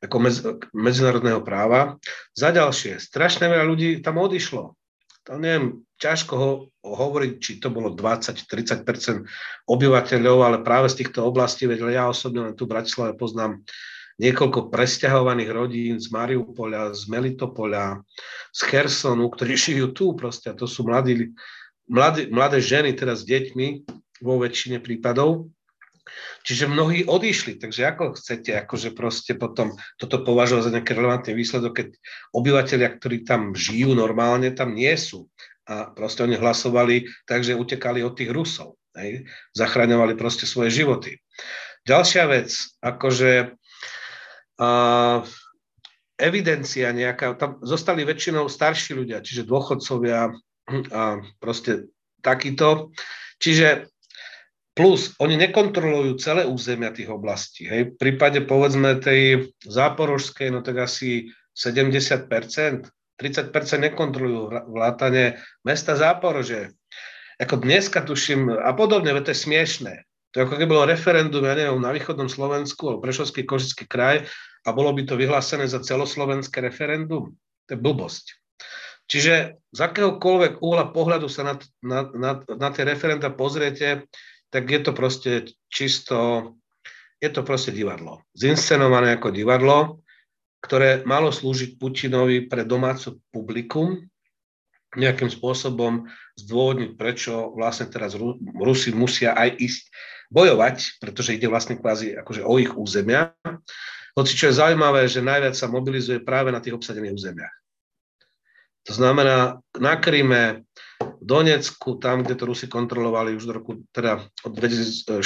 ako medz, medzinárodného práva. Za ďalšie, strašne veľa ľudí tam odišlo. To neviem, ťažko ho, hovoriť, či to bolo 20-30% obyvateľov, ale práve z týchto oblastí, veď ja osobne len tu v Bratislave poznám niekoľko presťahovaných rodín z Mariupoľa, z Melitopoľa, z Chersonu, ktorí žijú tu proste. A to sú mladí, mladé, mladé ženy teraz s deťmi vo väčšine prípadov. Čiže mnohí odišli, takže ako chcete akože proste potom toto považovať za nejaký relevantný výsledok, keď obyvateľia, ktorí tam žijú normálne, tam nie sú. A proste oni hlasovali, takže utekali od tých Rusov. Hej? Zachraňovali proste svoje životy. Ďalšia vec, akože uh, evidencia nejaká, tam zostali väčšinou starší ľudia, čiže dôchodcovia a proste takýto. Čiže Plus, oni nekontrolujú celé územia tých oblastí. Hej. V prípade, povedzme, tej záporožskej, no tak asi 70%, 30% nekontrolujú vlátanie mesta Záporože. Ako dneska tuším, a podobne, to je smiešné. To je ako keby bolo referendum, ja neviem, na východnom Slovensku, alebo Prešovský Košický kraj a bolo by to vyhlásené za celoslovenské referendum. To je blbosť. Čiže z akéhokoľvek úhla pohľadu sa na, na, na, na tie referenda pozriete, tak je to proste čisto, je to proste divadlo. Zinscenované ako divadlo, ktoré malo slúžiť Putinovi pre domácu publikum, nejakým spôsobom zdôvodniť, prečo vlastne teraz Rusi musia aj ísť bojovať, pretože ide vlastne kvázi akože o ich územia. Hoci čo je zaujímavé, že najviac sa mobilizuje práve na tých obsadených územiach. To znamená, na Kríme, Donecku, tam, kde to Rusi kontrolovali už do roku, teda od 2014.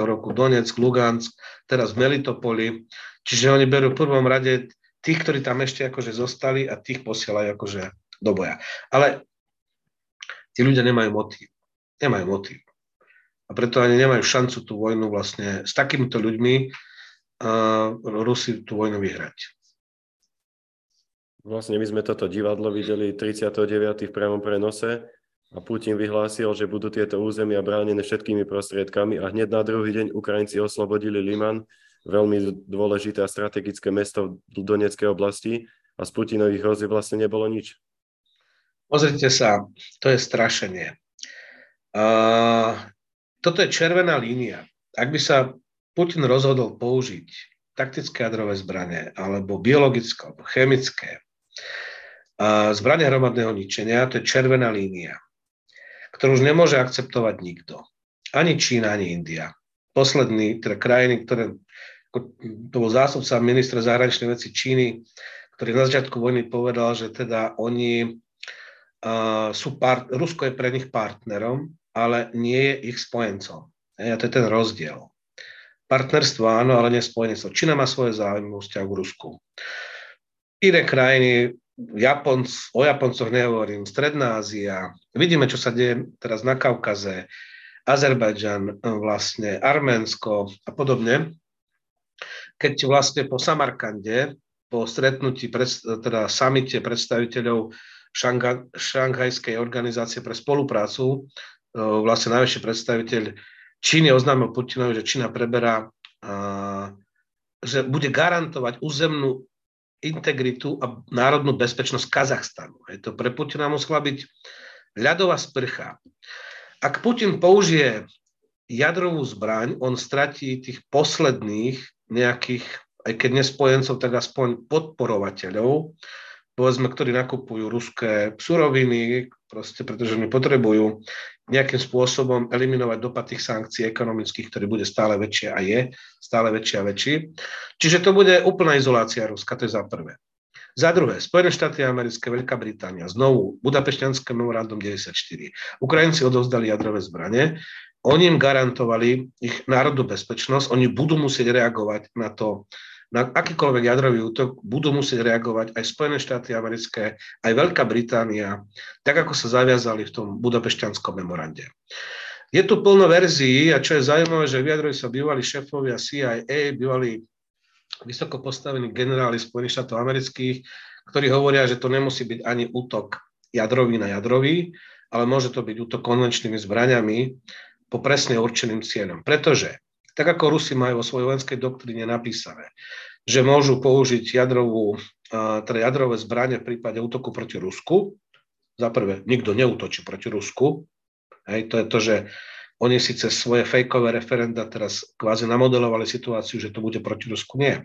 roku Donetsk, Lugansk, teraz v Melitopoli. Čiže oni berú v prvom rade tých, ktorí tam ešte akože zostali a tých posielajú akože do boja. Ale tí ľudia nemajú motív. Nemajú motív. A preto ani nemajú šancu tú vojnu vlastne s takýmito ľuďmi uh, Rusi tú vojnu vyhrať. Vlastne my sme toto divadlo videli 39. v priamom prenose a Putin vyhlásil, že budú tieto územia bránené všetkými prostriedkami a hneď na druhý deň Ukrajinci oslobodili Liman, veľmi dôležité a strategické mesto v Donetskej oblasti a z Putinových hrozy vlastne nebolo nič. Pozrite sa, to je strašenie. Uh, toto je červená línia. Ak by sa Putin rozhodol použiť taktické jadrové zbranie alebo biologické alebo chemické Zbranie hromadného ničenia, to je červená línia, ktorú už nemôže akceptovať nikto. Ani Čína, ani India. Poslední teda krajiny, ktoré, to bol zástupca ministra zahraničnej veci Číny, ktorý na začiatku vojny povedal, že teda oni uh, sú, part, Rusko je pre nich partnerom, ale nie je ich spojencom. a to je ten rozdiel. Partnerstvo áno, ale nie spojenectvo. Čína má svoje záujmy vzťahu k Rusku. Iné krajiny, Japonc, o Japoncoch nehovorím, Stredná Ázia, vidíme, čo sa deje teraz na Kaukaze, Azerbajdžan, vlastne Arménsko a podobne. Keď vlastne po Samarkande, po stretnutí, teda samite predstaviteľov Šanga, Šanghajskej organizácie pre spoluprácu, e, vlastne najväčší predstaviteľ Číny oznámil Putinovi, že Čína preberá, že bude garantovať územnú integritu a národnú bezpečnosť Kazachstanu. Je to pre Putina musela byť ľadová sprcha. Ak Putin použije jadrovú zbraň, on stratí tých posledných nejakých, aj keď nespojencov, tak aspoň podporovateľov, povedzme, ktorí nakupujú ruské suroviny, proste pretože oni potrebujú nejakým spôsobom eliminovať dopad tých sankcií ekonomických, ktorý bude stále väčšie a je stále väčší a väčší. Čiže to bude úplná izolácia Ruska, to je za prvé. Za druhé, Spojené štáty americké, Veľká Británia, znovu Budapešťanské memorandum 94. Ukrajinci odovzdali jadrové zbranie, oni im garantovali ich národnú bezpečnosť, oni budú musieť reagovať na to, na akýkoľvek jadrový útok budú musieť reagovať aj Spojené štáty americké, aj Veľká Británia, tak ako sa zaviazali v tom budapešťanskom memorande. Je tu plno verzií a čo je zaujímavé, že vyjadrujú sa bývalí šéfovia CIA, bývalí vysoko postavení generáli Spojených štátov amerických, ktorí hovoria, že to nemusí byť ani útok jadrový na jadrový, ale môže to byť útok konvenčnými zbraniami po presne určeným cieľom. Pretože tak ako Rusi majú vo svojej vojenskej doktríne napísané, že môžu použiť jadrovú, teda jadrové zbranie v prípade útoku proti Rusku. Za prvé, nikto neútočí proti Rusku. Hej, to je to, že oni si cez svoje fejkové referenda teraz kvázi namodelovali situáciu, že to bude proti Rusku. Nie.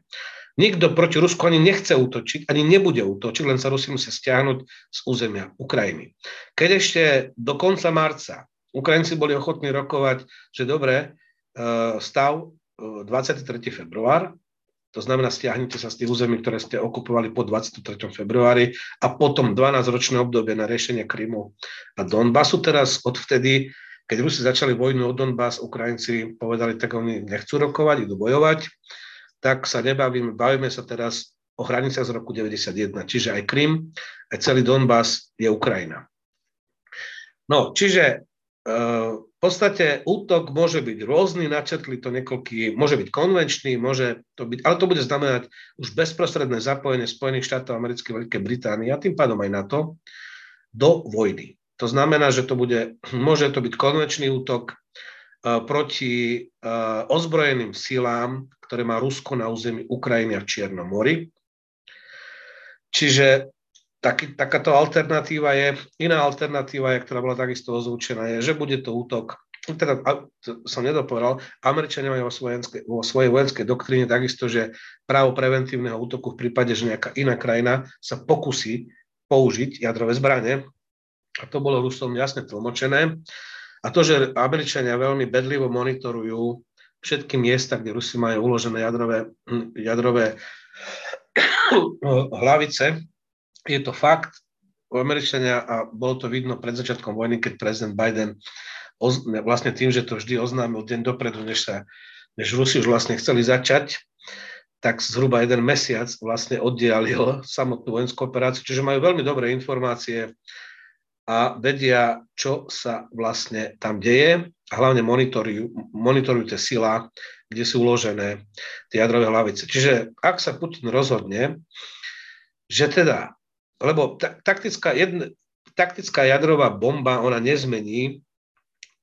Nikto proti Rusku ani nechce útočiť, ani nebude útočiť, len sa Rusi musia stiahnuť z územia Ukrajiny. Keď ešte do konca marca Ukrajinci boli ochotní rokovať, že dobre, e, stav 23. E, február, to znamená, stiahnite sa z tých území, ktoré ste okupovali po 23. februári a potom 12-ročné obdobie na riešenie Krymu a Donbasu. Teraz odvtedy, keď Rusi začali vojnu o Donbass, Ukrajinci povedali, tak oni nechcú rokovať, idú bojovať tak sa nebavíme, bavíme sa teraz o hraniciach z roku 91. Čiže aj Krym, aj celý Donbass je Ukrajina. No, čiže e, v podstate útok môže byť rôzny, načetli to niekoľký, môže byť konvenčný, môže to byť, ale to bude znamenať už bezprostredné zapojenie Spojených štátov americkej Veľkej Británie a tým pádom aj NATO do vojny. To znamená, že to bude, môže to byť konvenčný útok, proti ozbrojeným silám, ktoré má Rusko na území Ukrajiny a v Čiernom mori. Čiže taký, takáto alternatíva je, iná alternatíva, je, ktorá bola takisto ozvučená, je, že bude to útok, teda som nedopovedal, Američania majú vo, svojenské, vo svojej vojenskej doktríne takisto, že právo preventívneho útoku v prípade, že nejaká iná krajina sa pokusí použiť jadrové zbranie, a to bolo Rusom jasne tlmočené, a to, že Američania veľmi bedlivo monitorujú všetky miesta, kde Rusi majú uložené jadrové, hm, jadrové hlavice, je to fakt. Američania, a bolo to vidno pred začiatkom vojny, keď prezident Biden vlastne tým, že to vždy oznámil deň dopredu, než, sa, než Rusi už vlastne chceli začať, tak zhruba jeden mesiac vlastne oddialil samotnú vojenskú operáciu. Čiže majú veľmi dobré informácie a vedia, čo sa vlastne tam deje a hlavne monitorujú, monitorujú tie sila, kde sú uložené tie jadrové hlavice. Čiže ak sa Putin rozhodne, že teda, lebo taktická, jedna, taktická jadrová bomba, ona nezmení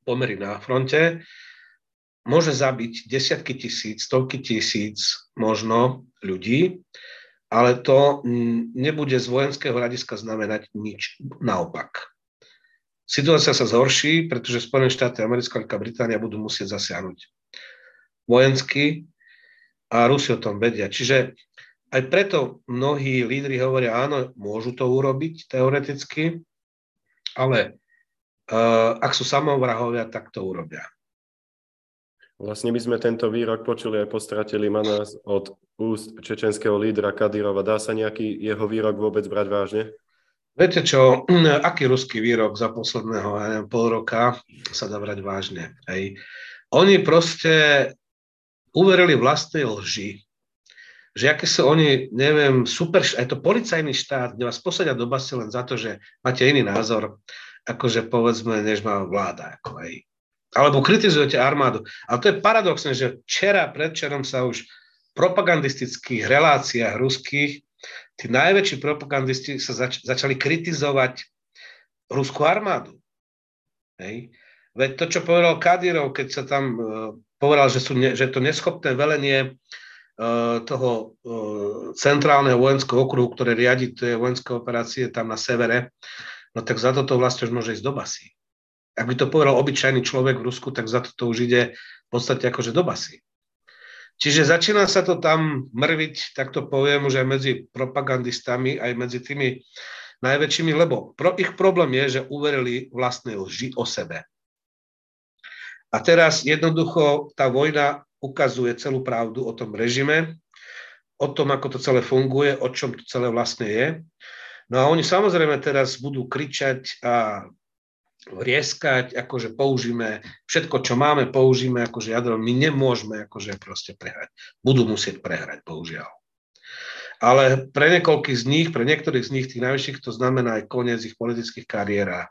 pomery na fronte, môže zabiť desiatky tisíc, stovky tisíc možno ľudí, ale to nebude z vojenského hľadiska znamenať nič. Naopak. Situácia sa zhorší, pretože Spojené štáty, Americká Veľká Británia budú musieť zasiahnuť vojensky a Rusi o tom vedia. Čiže aj preto mnohí lídry hovoria, áno, môžu to urobiť teoreticky, ale uh, ak sú samovrahovia, tak to urobia. Vlastne my sme tento výrok počuli aj po strate Limana od úst čečenského lídra Kadyrova. Dá sa nejaký jeho výrok vôbec brať vážne? Viete čo, aký ruský výrok za posledného ja neviem, pol roka sa dá brať vážne. Hej. Oni proste uverili vlastnej lži, že aké sú oni, neviem, super, aj to policajný štát, kde vás posadia do basy len za to, že máte iný názor, akože povedzme, než má vláda. Ako, hej. Alebo kritizujete armádu. Ale to je paradoxné, že včera, predčerom sa už v propagandistických reláciách ruských tí najväčší propagandisti sa zač- začali kritizovať ruskú armádu. Hej. Veď to, čo povedal Kadyrov, keď sa tam uh, povedal, že, sú ne, že to neschopné velenie uh, toho uh, centrálneho vojenského okruhu, ktoré riadi tie vojenské operácie tam na severe, no tak za toto vlastne už môže ísť do basy. Ak by to povedal obyčajný človek v Rusku, tak za toto už ide v podstate akože do basy. Čiže začína sa to tam mrviť, tak to poviem, už aj medzi propagandistami, aj medzi tými najväčšími, lebo pro, ich problém je, že uverili vlastnej lži o sebe. A teraz jednoducho tá vojna ukazuje celú pravdu o tom režime, o tom, ako to celé funguje, o čom to celé vlastne je. No a oni samozrejme teraz budú kričať a vrieskať, akože použíme všetko, čo máme, použíme akože jadro. My nemôžeme akože proste prehrať. Budú musieť prehrať, bohužiaľ. Ale pre niekoľkých z nich, pre niektorých z nich, tých najvyšších, to znamená aj koniec ich politických kariér a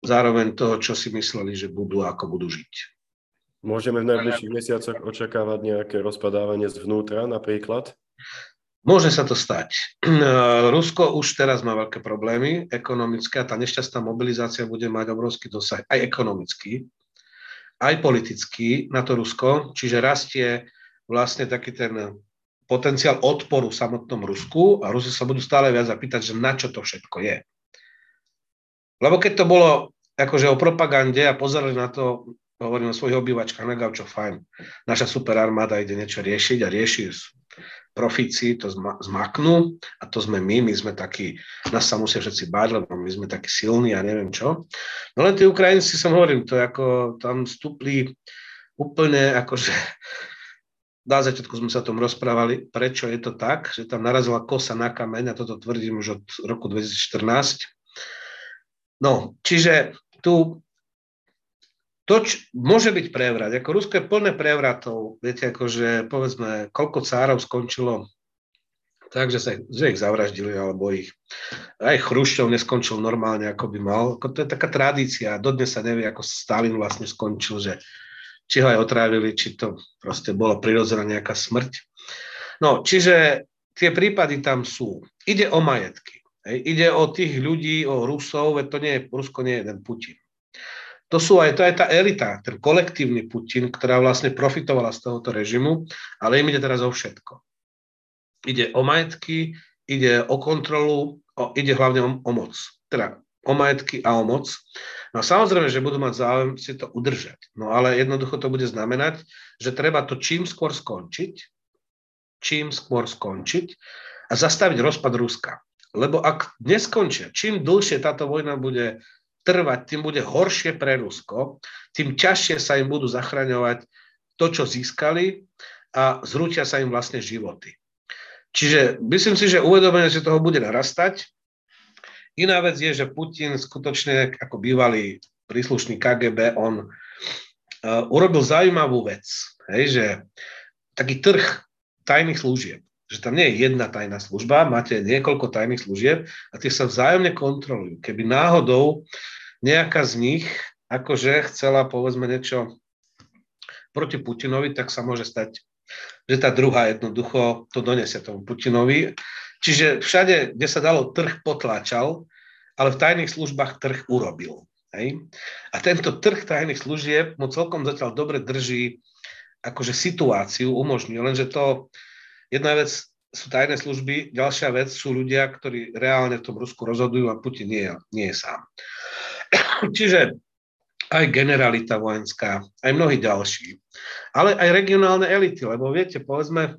zároveň toho, čo si mysleli, že budú a ako budú žiť. Môžeme v najbližších mesiacoch očakávať nejaké rozpadávanie zvnútra napríklad? Môže sa to stať. Rusko už teraz má veľké problémy ekonomické a tá nešťastná mobilizácia bude mať obrovský dosah aj ekonomický. aj politicky na to Rusko, čiže rastie vlastne taký ten potenciál odporu v samotnom Rusku a Rusi sa budú stále viac zapýtať, že na čo to všetko je. Lebo keď to bolo akože o propagande a pozerali na to, hovorím o svojich obývačkách na gaučo, fajn, naša super armáda ide niečo riešiť a rieši profíci to zmaknú a to sme my, my sme takí, nás sa musia všetci báť, lebo my sme takí silní a neviem čo. No len tí Ukrajinci, som hovorím, to ako tam vstúpli úplne akože na začiatku sme sa o tom rozprávali, prečo je to tak, že tam narazila kosa na kameň a toto tvrdím už od roku 2014. No, čiže tu to č- môže byť prevrat. Ako Rusko je plné prevratov. Viete, akože povedzme, koľko cárov skončilo tak, že, sa, že ich zavraždili, alebo ich aj Chruščov neskončil normálne, ako by mal. Ako to je taká tradícia. Dodnes sa nevie, ako Stalin vlastne skončil, že či ho aj otrávili, či to proste bola prirodzená nejaká smrť. No, čiže tie prípady tam sú. Ide o majetky. Hej. Ide o tých ľudí, o Rusov, veď to nie je, Rusko nie je jeden Putin. To sú aj, to aj tá elita, ten kolektívny Putin, ktorá vlastne profitovala z tohoto režimu, ale im ide teraz o všetko. Ide o majetky, ide o kontrolu, o, ide hlavne o, o moc. Teda o majetky a o moc. No samozrejme, že budú mať záujem si to udržať. No ale jednoducho to bude znamenať, že treba to čím skôr skončiť, čím skôr skončiť a zastaviť rozpad Ruska. Lebo ak neskončia, čím dlhšie táto vojna bude trvať, tým bude horšie pre Rusko, tým ťažšie sa im budú zachraňovať to, čo získali a zrútia sa im vlastne životy. Čiže myslím si, že uvedomenie si toho bude narastať Iná vec je, že Putin skutočne ako bývalý príslušný KGB, on uh, urobil zaujímavú vec, hej, že taký trh tajných služieb, že tam nie je jedna tajná služba, máte niekoľko tajných služieb a tie sa vzájomne kontrolujú. Keby náhodou nejaká z nich akože chcela povedzme niečo proti Putinovi, tak sa môže stať, že tá druhá jednoducho to donesie tomu Putinovi Čiže všade, kde sa dalo, trh potláčal, ale v tajných službách trh urobil. Hej? A tento trh tajných služieb mu celkom zatiaľ dobre drží akože situáciu, umožňuje, lenže to jedna vec sú tajné služby, ďalšia vec sú ľudia, ktorí reálne v tom Rusku rozhodujú a Putin nie, nie je sám. Čiže aj generalita vojenská, aj mnohí ďalší, ale aj regionálne elity, lebo viete, povedzme,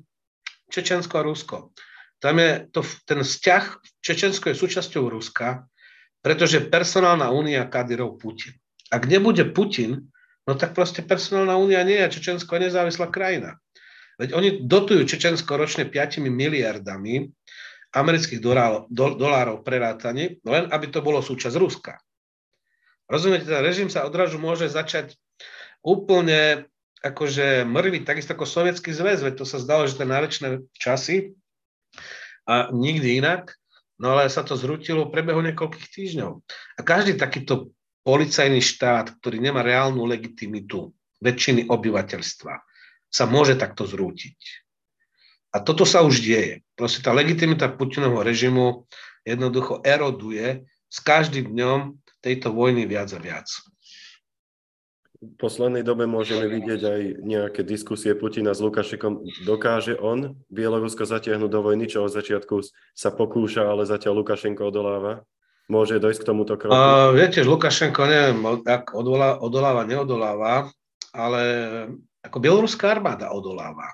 Čečensko a Rusko. Tam je to, ten vzťah, Čečensko je súčasťou Ruska, pretože personálna únia Kadyrov Putin. Ak nebude Putin, no tak proste personálna únia nie je Čečensko je nezávislá krajina. Veď oni dotujú Čečensko ročne 5 miliardami amerických dolárov, dolárov prerátaní, len aby to bolo súčasť Ruska. Rozumiete, ten režim sa odražu môže začať úplne akože mrviť, takisto ako Sovietský zväz, veď to sa zdalo, že tie náročné časy a nikdy inak. No ale sa to zrútilo v priebehu niekoľkých týždňov. A každý takýto policajný štát, ktorý nemá reálnu legitimitu väčšiny obyvateľstva, sa môže takto zrútiť. A toto sa už deje. Proste tá legitimita Putinovho režimu jednoducho eroduje s každým dňom tejto vojny viac a viac v poslednej dobe môžeme vidieť aj nejaké diskusie Putina s Lukašekom. Dokáže on Bielorusko zatiahnuť do vojny, čo od začiatku sa pokúša, ale zatiaľ Lukašenko odoláva? Môže dojsť k tomuto kroku? Uh, viete, Lukašenko neviem, ak odolá, odoláva, neodoláva, ale ako bieloruská armáda odoláva.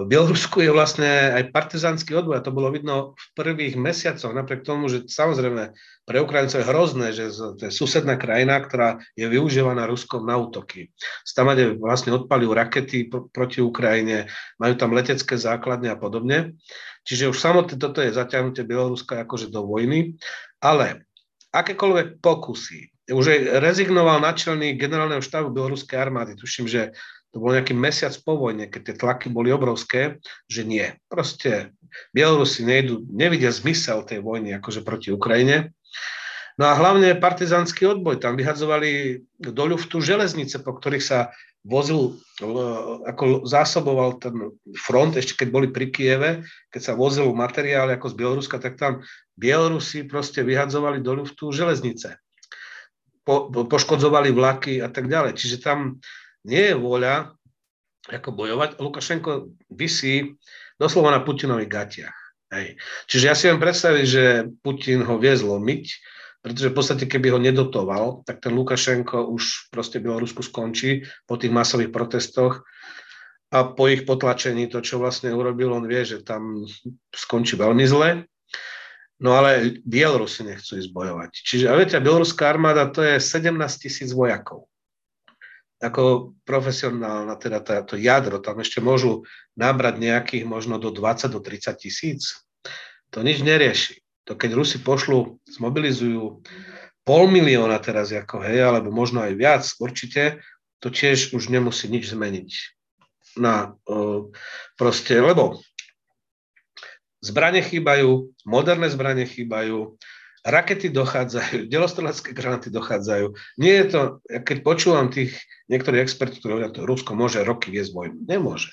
V Bielorusku je vlastne aj partizanský odboj a to bolo vidno v prvých mesiacoch, napriek tomu, že samozrejme pre Ukrajincov je hrozné, že to je susedná krajina, ktorá je využívaná Ruskom na útoky. Stamade vlastne odpalujú rakety pr- proti Ukrajine, majú tam letecké základne a podobne. Čiže už samotné toto je zaťahnutie Bieloruska akože do vojny, ale akékoľvek pokusy, už aj rezignoval načelník generálneho štábu Bieloruskej armády, tuším, že to bol nejaký mesiac po vojne, keď tie tlaky boli obrovské, že nie. Proste Bielorusi nejdu, nevidia zmysel tej vojny akože proti Ukrajine. No a hlavne partizanský odboj. Tam vyhadzovali do ľuftu železnice, po ktorých sa vozil, ako zásoboval ten front, ešte keď boli pri Kieve, keď sa vozil materiál ako z Bieloruska, tak tam Bielorusi proste vyhadzovali do ľuftu železnice po, poškodzovali vlaky a tak ďalej. Čiže tam nie je vôľa ako bojovať. Lukašenko vysí doslova na Putinových gatiach. Hej. Čiže ja si viem predstaviť, že Putin ho vie zlomiť, pretože v podstate keby ho nedotoval, tak ten Lukašenko už proste Bielorusku skončí po tých masových protestoch a po ich potlačení to, čo vlastne urobil, on vie, že tam skončí veľmi zle. No ale Bielorusi nechcú ísť bojovať. Čiže, a viete, bieloruská armáda to je 17 tisíc vojakov. Ako profesionálna, teda to jadro, tam ešte môžu nabrať nejakých možno do 20 do 30 tisíc. To nič nerieši. To keď Rusi pošlu, zmobilizujú pol milióna teraz, ako hej, alebo možno aj viac, určite, to tiež už nemusí nič zmeniť. Na, proste, lebo Zbranie chýbajú, moderné zbranie chýbajú, rakety dochádzajú, delostrelecké granáty dochádzajú. Nie je to, keď počúvam tých niektorých expertov, ktorí hovoria, to Rusko môže roky viesť vojnu. Nemôže.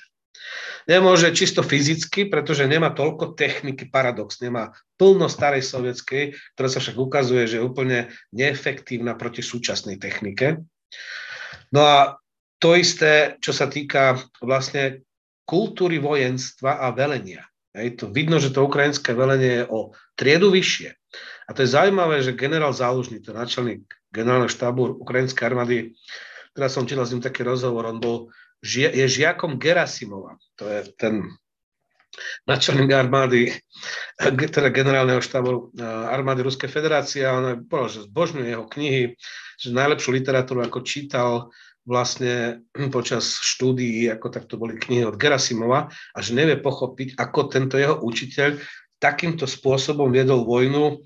Nemôže čisto fyzicky, pretože nemá toľko techniky, paradox, nemá plno starej sovietskej, ktorá sa však ukazuje, že je úplne neefektívna proti súčasnej technike. No a to isté, čo sa týka vlastne kultúry vojenstva a velenia. Hej, to vidno, že to ukrajinské velenie je o triedu vyššie. A to je zaujímavé, že generál Zálužný, to náčelník generálneho štábu ukrajinskej armády, teraz som čítal s ním taký rozhovor, on bol, je žiakom Gerasimova, to je ten náčelník armády, teda generálneho štábu eh, armády Ruskej federácie a on povedal, že zbožňuje jeho knihy, že najlepšiu literatúru ako čítal vlastne počas štúdií, ako takto boli knihy od Gerasimova a že nevie pochopiť, ako tento jeho učiteľ takýmto spôsobom viedol vojnu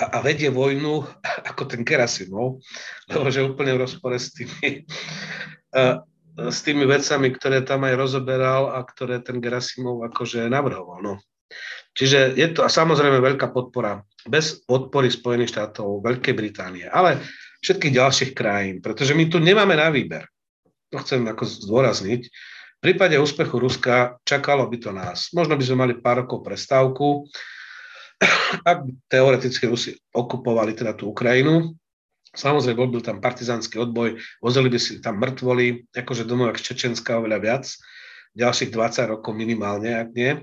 a, a vedie vojnu ako ten Gerasimov, lebo že úplne v rozpore s tými, s tými vecami, ktoré tam aj rozoberal a ktoré ten Gerasimov akože navrhoval. No. Čiže je to a samozrejme veľká podpora. Bez podpory Spojených štátov, Veľkej Británie, ale všetkých ďalších krajín, pretože my tu nemáme na výber. To chcem ako zdôrazniť. V prípade úspechu Ruska čakalo by to nás. Možno by sme mali pár rokov prestávku, ak by teoreticky Rusi okupovali teda tú Ukrajinu. Samozrejme, bol by tam partizánsky odboj, vozili by si tam mŕtvoli, akože domov z Čečenska oveľa viac, ďalších 20 rokov minimálne, ak nie.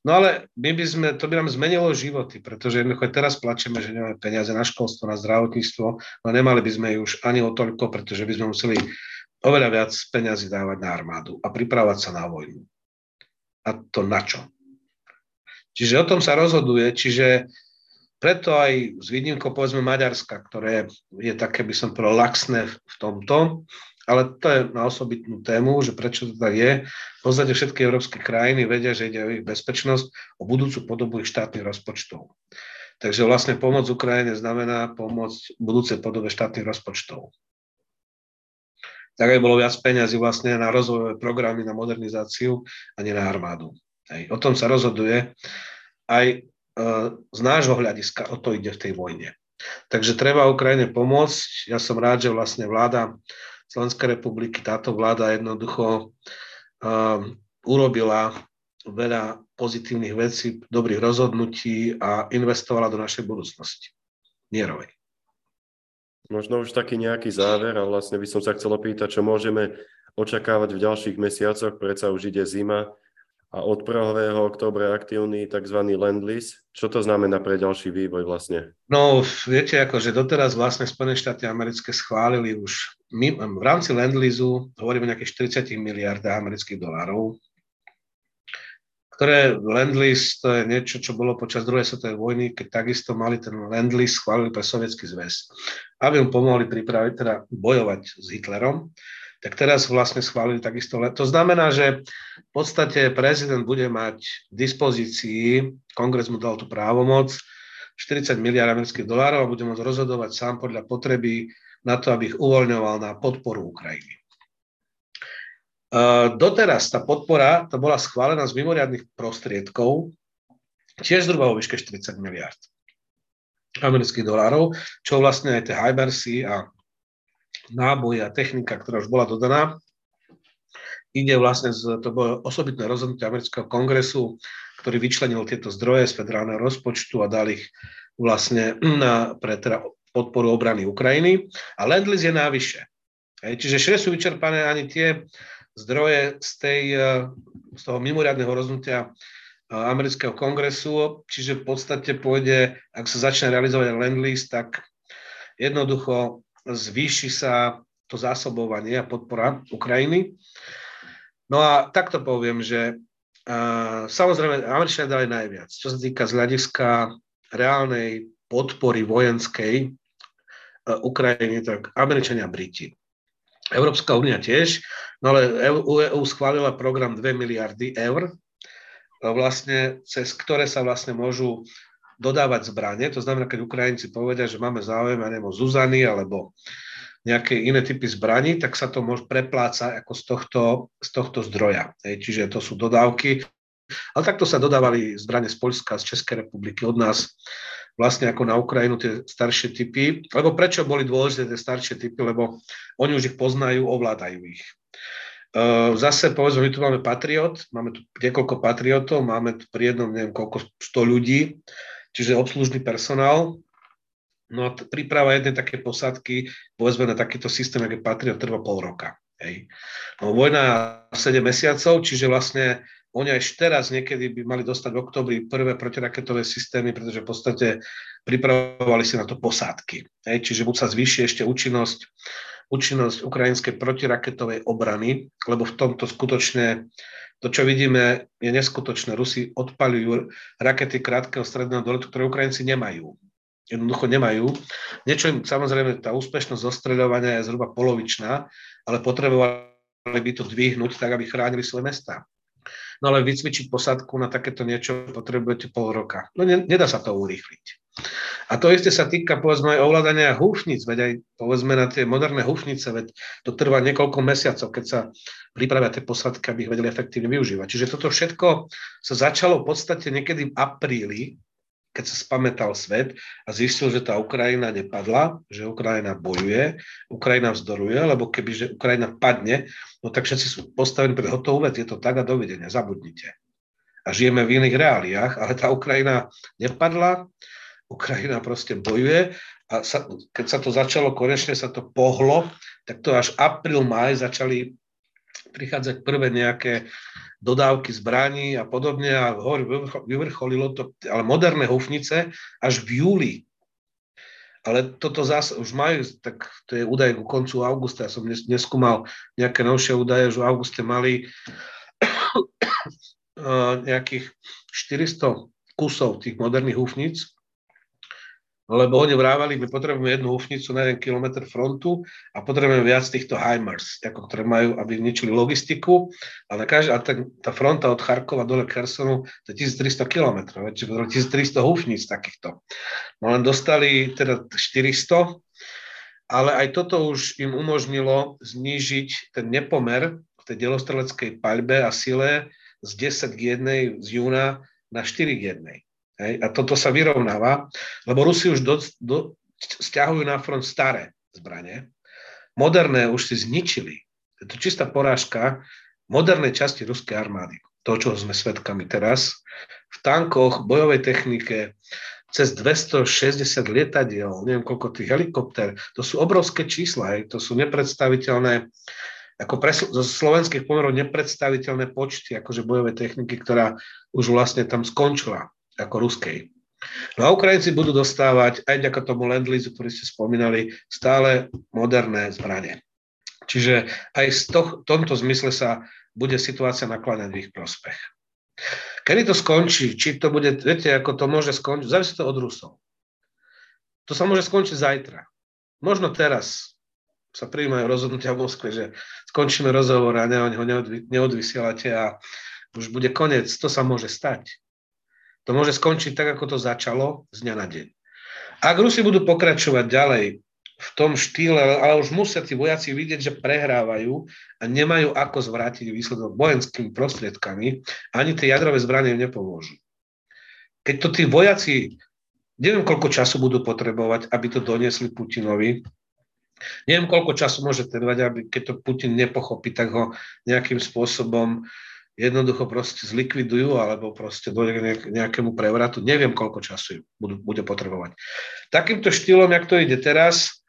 No ale my by sme, to by nám zmenilo životy, pretože jednoducho teraz plačeme, že nemáme peniaze na školstvo, na zdravotníctvo, no nemali by sme ju už ani o toľko, pretože by sme museli oveľa viac peniazy dávať na armádu a pripravovať sa na vojnu. A to na čo? Čiže o tom sa rozhoduje, čiže preto aj s výnimkou povedzme Maďarska, ktoré je také, by som povedal, laxné v tomto, ale to je na osobitnú tému, že prečo to tak je. V podstate všetky európske krajiny vedia, že ide o ich bezpečnosť, o budúcu podobu ich štátnych rozpočtov. Takže vlastne pomoc Ukrajine znamená pomôcť budúcej podobe štátnych rozpočtov. Tak aj bolo viac peňazí vlastne na rozvojové programy, na modernizáciu a nie na armádu. Hej. O tom sa rozhoduje aj e, z nášho hľadiska, o to ide v tej vojne. Takže treba Ukrajine pomôcť. Ja som rád, že vlastne vláda Slovenskej republiky táto vláda jednoducho uh, urobila veľa pozitívnych vecí, dobrých rozhodnutí a investovala do našej budúcnosti. Mierovej. Možno už taký nejaký záver a vlastne by som sa chcel opýtať, čo môžeme očakávať v ďalších mesiacoch, predsa už ide zima a od 1. oktobra aktívny tzv. land lease. Čo to znamená pre ďalší vývoj vlastne? No, viete, akože doteraz vlastne Spojené štáty americké schválili už my, v rámci land leaseu, hovoríme o nejakých 40 miliardách amerických dolárov, ktoré land lease to je niečo, čo bolo počas druhej svetovej vojny, keď takisto mali ten land lease schválili pre Sovietský zväz, aby mu pomohli pripraviť, teda bojovať s Hitlerom tak teraz vlastne schválili takisto. To znamená, že v podstate prezident bude mať v dispozícii, kongres mu dal tú právomoc, 40 miliard amerických dolárov a bude môcť rozhodovať sám podľa potreby na to, aby ich uvoľňoval na podporu Ukrajiny. Doteraz tá podpora to bola schválená z mimoriadných prostriedkov, tiež zhruba vo výške 40 miliard amerických dolárov, čo vlastne aj tie Hybersy a náboj a technika, ktorá už bola dodaná. Ide vlastne, z, to bolo osobitné rozhodnutie amerického kongresu, ktorý vyčlenil tieto zdroje z federálneho rozpočtu a dal ich vlastne na, pre teda podporu obrany Ukrajiny a Lendlis je návyše. Čiže šre sú vyčerpané ani tie zdroje z, tej, e, z toho mimoriadného rozhodnutia e, amerického kongresu, čiže v podstate pôjde, ak sa začne realizovať Lendlis, tak jednoducho zvýši sa to zásobovanie a podpora Ukrajiny. No a takto poviem, že uh, samozrejme Američania dali najviac. Čo sa týka z hľadiska reálnej podpory vojenskej uh, Ukrajiny, tak Američania a Briti. Európska únia tiež, no ale EU e schválila program 2 miliardy eur, vlastne, cez ktoré sa vlastne môžu dodávať zbranie. To znamená, keď Ukrajinci povedia, že máme záujem, ja neviem, Zuzany alebo nejaké iné typy zbraní, tak sa to môže preplácať ako z tohto, z tohto zdroja. Hej, čiže to sú dodávky. Ale takto sa dodávali zbranie z Polska, z Českej republiky, od nás vlastne ako na Ukrajinu tie staršie typy. Lebo prečo boli dôležité tie staršie typy? Lebo oni už ich poznajú, ovládajú ich. Ehm, zase povedzme, my tu máme Patriot, máme tu niekoľko Patriotov, máme tu pri jednom neviem koľko, 100 ľudí, čiže obslužný personál, No a t- príprava jednej také posádky, povedzme na takýto systém, ako je Patriot, trvá pol roka. Hej. No, vojna 7 mesiacov, čiže vlastne oni aj teraz niekedy by mali dostať v oktobri prvé protiraketové systémy, pretože v podstate pripravovali si na to posádky. Hej. Čiže buď sa zvýši ešte účinnosť, účinnosť ukrajinskej protiraketovej obrany, lebo v tomto skutočne to, čo vidíme, je neskutočné. Rusi odpalujú rakety krátkeho stredného doletu, ktoré Ukrajinci nemajú jednoducho nemajú. Niečo im samozrejme tá úspešnosť zostreľovania je zhruba polovičná, ale potrebovali by to dvihnúť tak, aby chránili svoje mesta. No ale vycvičiť posadku na takéto niečo potrebujete pol roka. No ne, nedá sa to urýchliť. A to isté sa týka povedzme aj ovládania húfnic, veď aj povedzme na tie moderné húfnice, veď to trvá niekoľko mesiacov, keď sa pripravia tie posadky, aby ich vedeli efektívne využívať. Čiže toto všetko sa začalo v podstate niekedy v apríli keď sa spametal svet a zistil, že tá Ukrajina nepadla, že Ukrajina bojuje, Ukrajina vzdoruje, lebo keby že Ukrajina padne, no tak všetci sú postavení pred hotovú vec, je to tak a dovidenia, zabudnite. A žijeme v iných reáliách, ale tá Ukrajina nepadla, Ukrajina proste bojuje a sa, keď sa to začalo, konečne sa to pohlo, tak to až apríl, maj začali prichádzať prvé nejaké dodávky zbraní a podobne a vyvrcholilo to, ale moderné hufnice až v júli. Ale toto zase už majú, tak to je údaj ku koncu augusta, ja som neskúmal nejaké novšie údaje, že v auguste mali nejakých 400 kusov tých moderných húfnic lebo oni vrávali, my potrebujeme jednu húfnicu na jeden kilometr frontu a potrebujeme viac týchto HIMARS, ako ktoré majú, aby ničili logistiku, ale každá, a ten, tá fronta od Charkova dole k to je 1300 kilometrov, čiže 1300 húfnic takýchto. No len dostali teda 400, ale aj toto už im umožnilo znížiť ten nepomer v tej delostreleckej paľbe a sile z 10 k 1 z júna na 4 k 1. Hej? A toto sa vyrovnáva, lebo Rusi už do, do, stiahujú na front staré zbranie. Moderné už si zničili. Je to čistá porážka modernej časti ruskej armády. To, čo sme svedkami teraz. V tankoch, bojovej technike, cez 260 lietadiel, neviem koľko tých helikopter, to sú obrovské čísla, hej, to sú nepredstaviteľné, ako pre, zo slovenských pomerov nepredstaviteľné počty akože bojovej techniky, ktorá už vlastne tam skončila ako ruskej. No a Ukrajinci budú dostávať aj ďaká tomu Lendlizu, ktorý ste spomínali, stále moderné zbranie. Čiže aj v tomto zmysle sa bude situácia nakladať v ich prospech. Kedy to skončí? Či to bude, viete, ako to môže skončiť? Závisí to od Rusov. To sa môže skončiť zajtra. Možno teraz sa prijímajú rozhodnutia v Moskve, že skončíme rozhovor a ne, ho neodvysielate a už bude koniec. To sa môže stať. To môže skončiť tak, ako to začalo z dňa na deň. Ak Rusi budú pokračovať ďalej v tom štýle, ale už musia tí vojaci vidieť, že prehrávajú a nemajú ako zvrátiť výsledok vojenskými prostriedkami, ani tie jadrové zbranie im nepomôžu. Keď to tí vojaci, neviem koľko času budú potrebovať, aby to doniesli Putinovi, neviem koľko času môže trvať, aby keď to Putin nepochopí, tak ho nejakým spôsobom jednoducho proste zlikvidujú alebo proste dojde k nejakému prevratu. Neviem, koľko času budú, bude potrebovať. Takýmto štýlom, jak to ide teraz,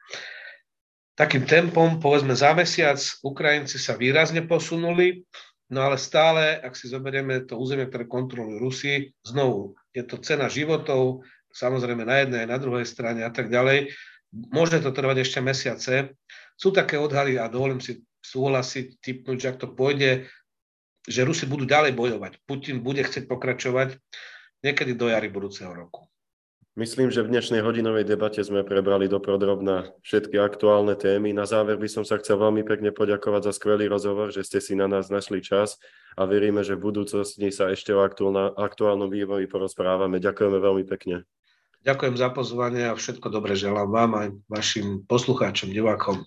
takým tempom, povedzme za mesiac, Ukrajinci sa výrazne posunuli, no ale stále, ak si zoberieme to územie, ktoré kontrolujú Rusi, znovu, je to cena životov, samozrejme na jednej, na druhej strane a tak ďalej. Môže to trvať ešte mesiace. Sú také odhaly a dovolím si súhlasiť, typnúť, že ak to pôjde, že Rusi budú ďalej bojovať. Putin bude chcieť pokračovať niekedy do jary budúceho roku. Myslím, že v dnešnej hodinovej debate sme prebrali doprodrobná všetky aktuálne témy. Na záver by som sa chcel veľmi pekne poďakovať za skvelý rozhovor, že ste si na nás našli čas a veríme, že v budúcnosti sa ešte o aktuálnom vývoji porozprávame. Ďakujeme veľmi pekne. Ďakujem za pozvanie a všetko dobre želám vám aj vašim poslucháčom, divákom.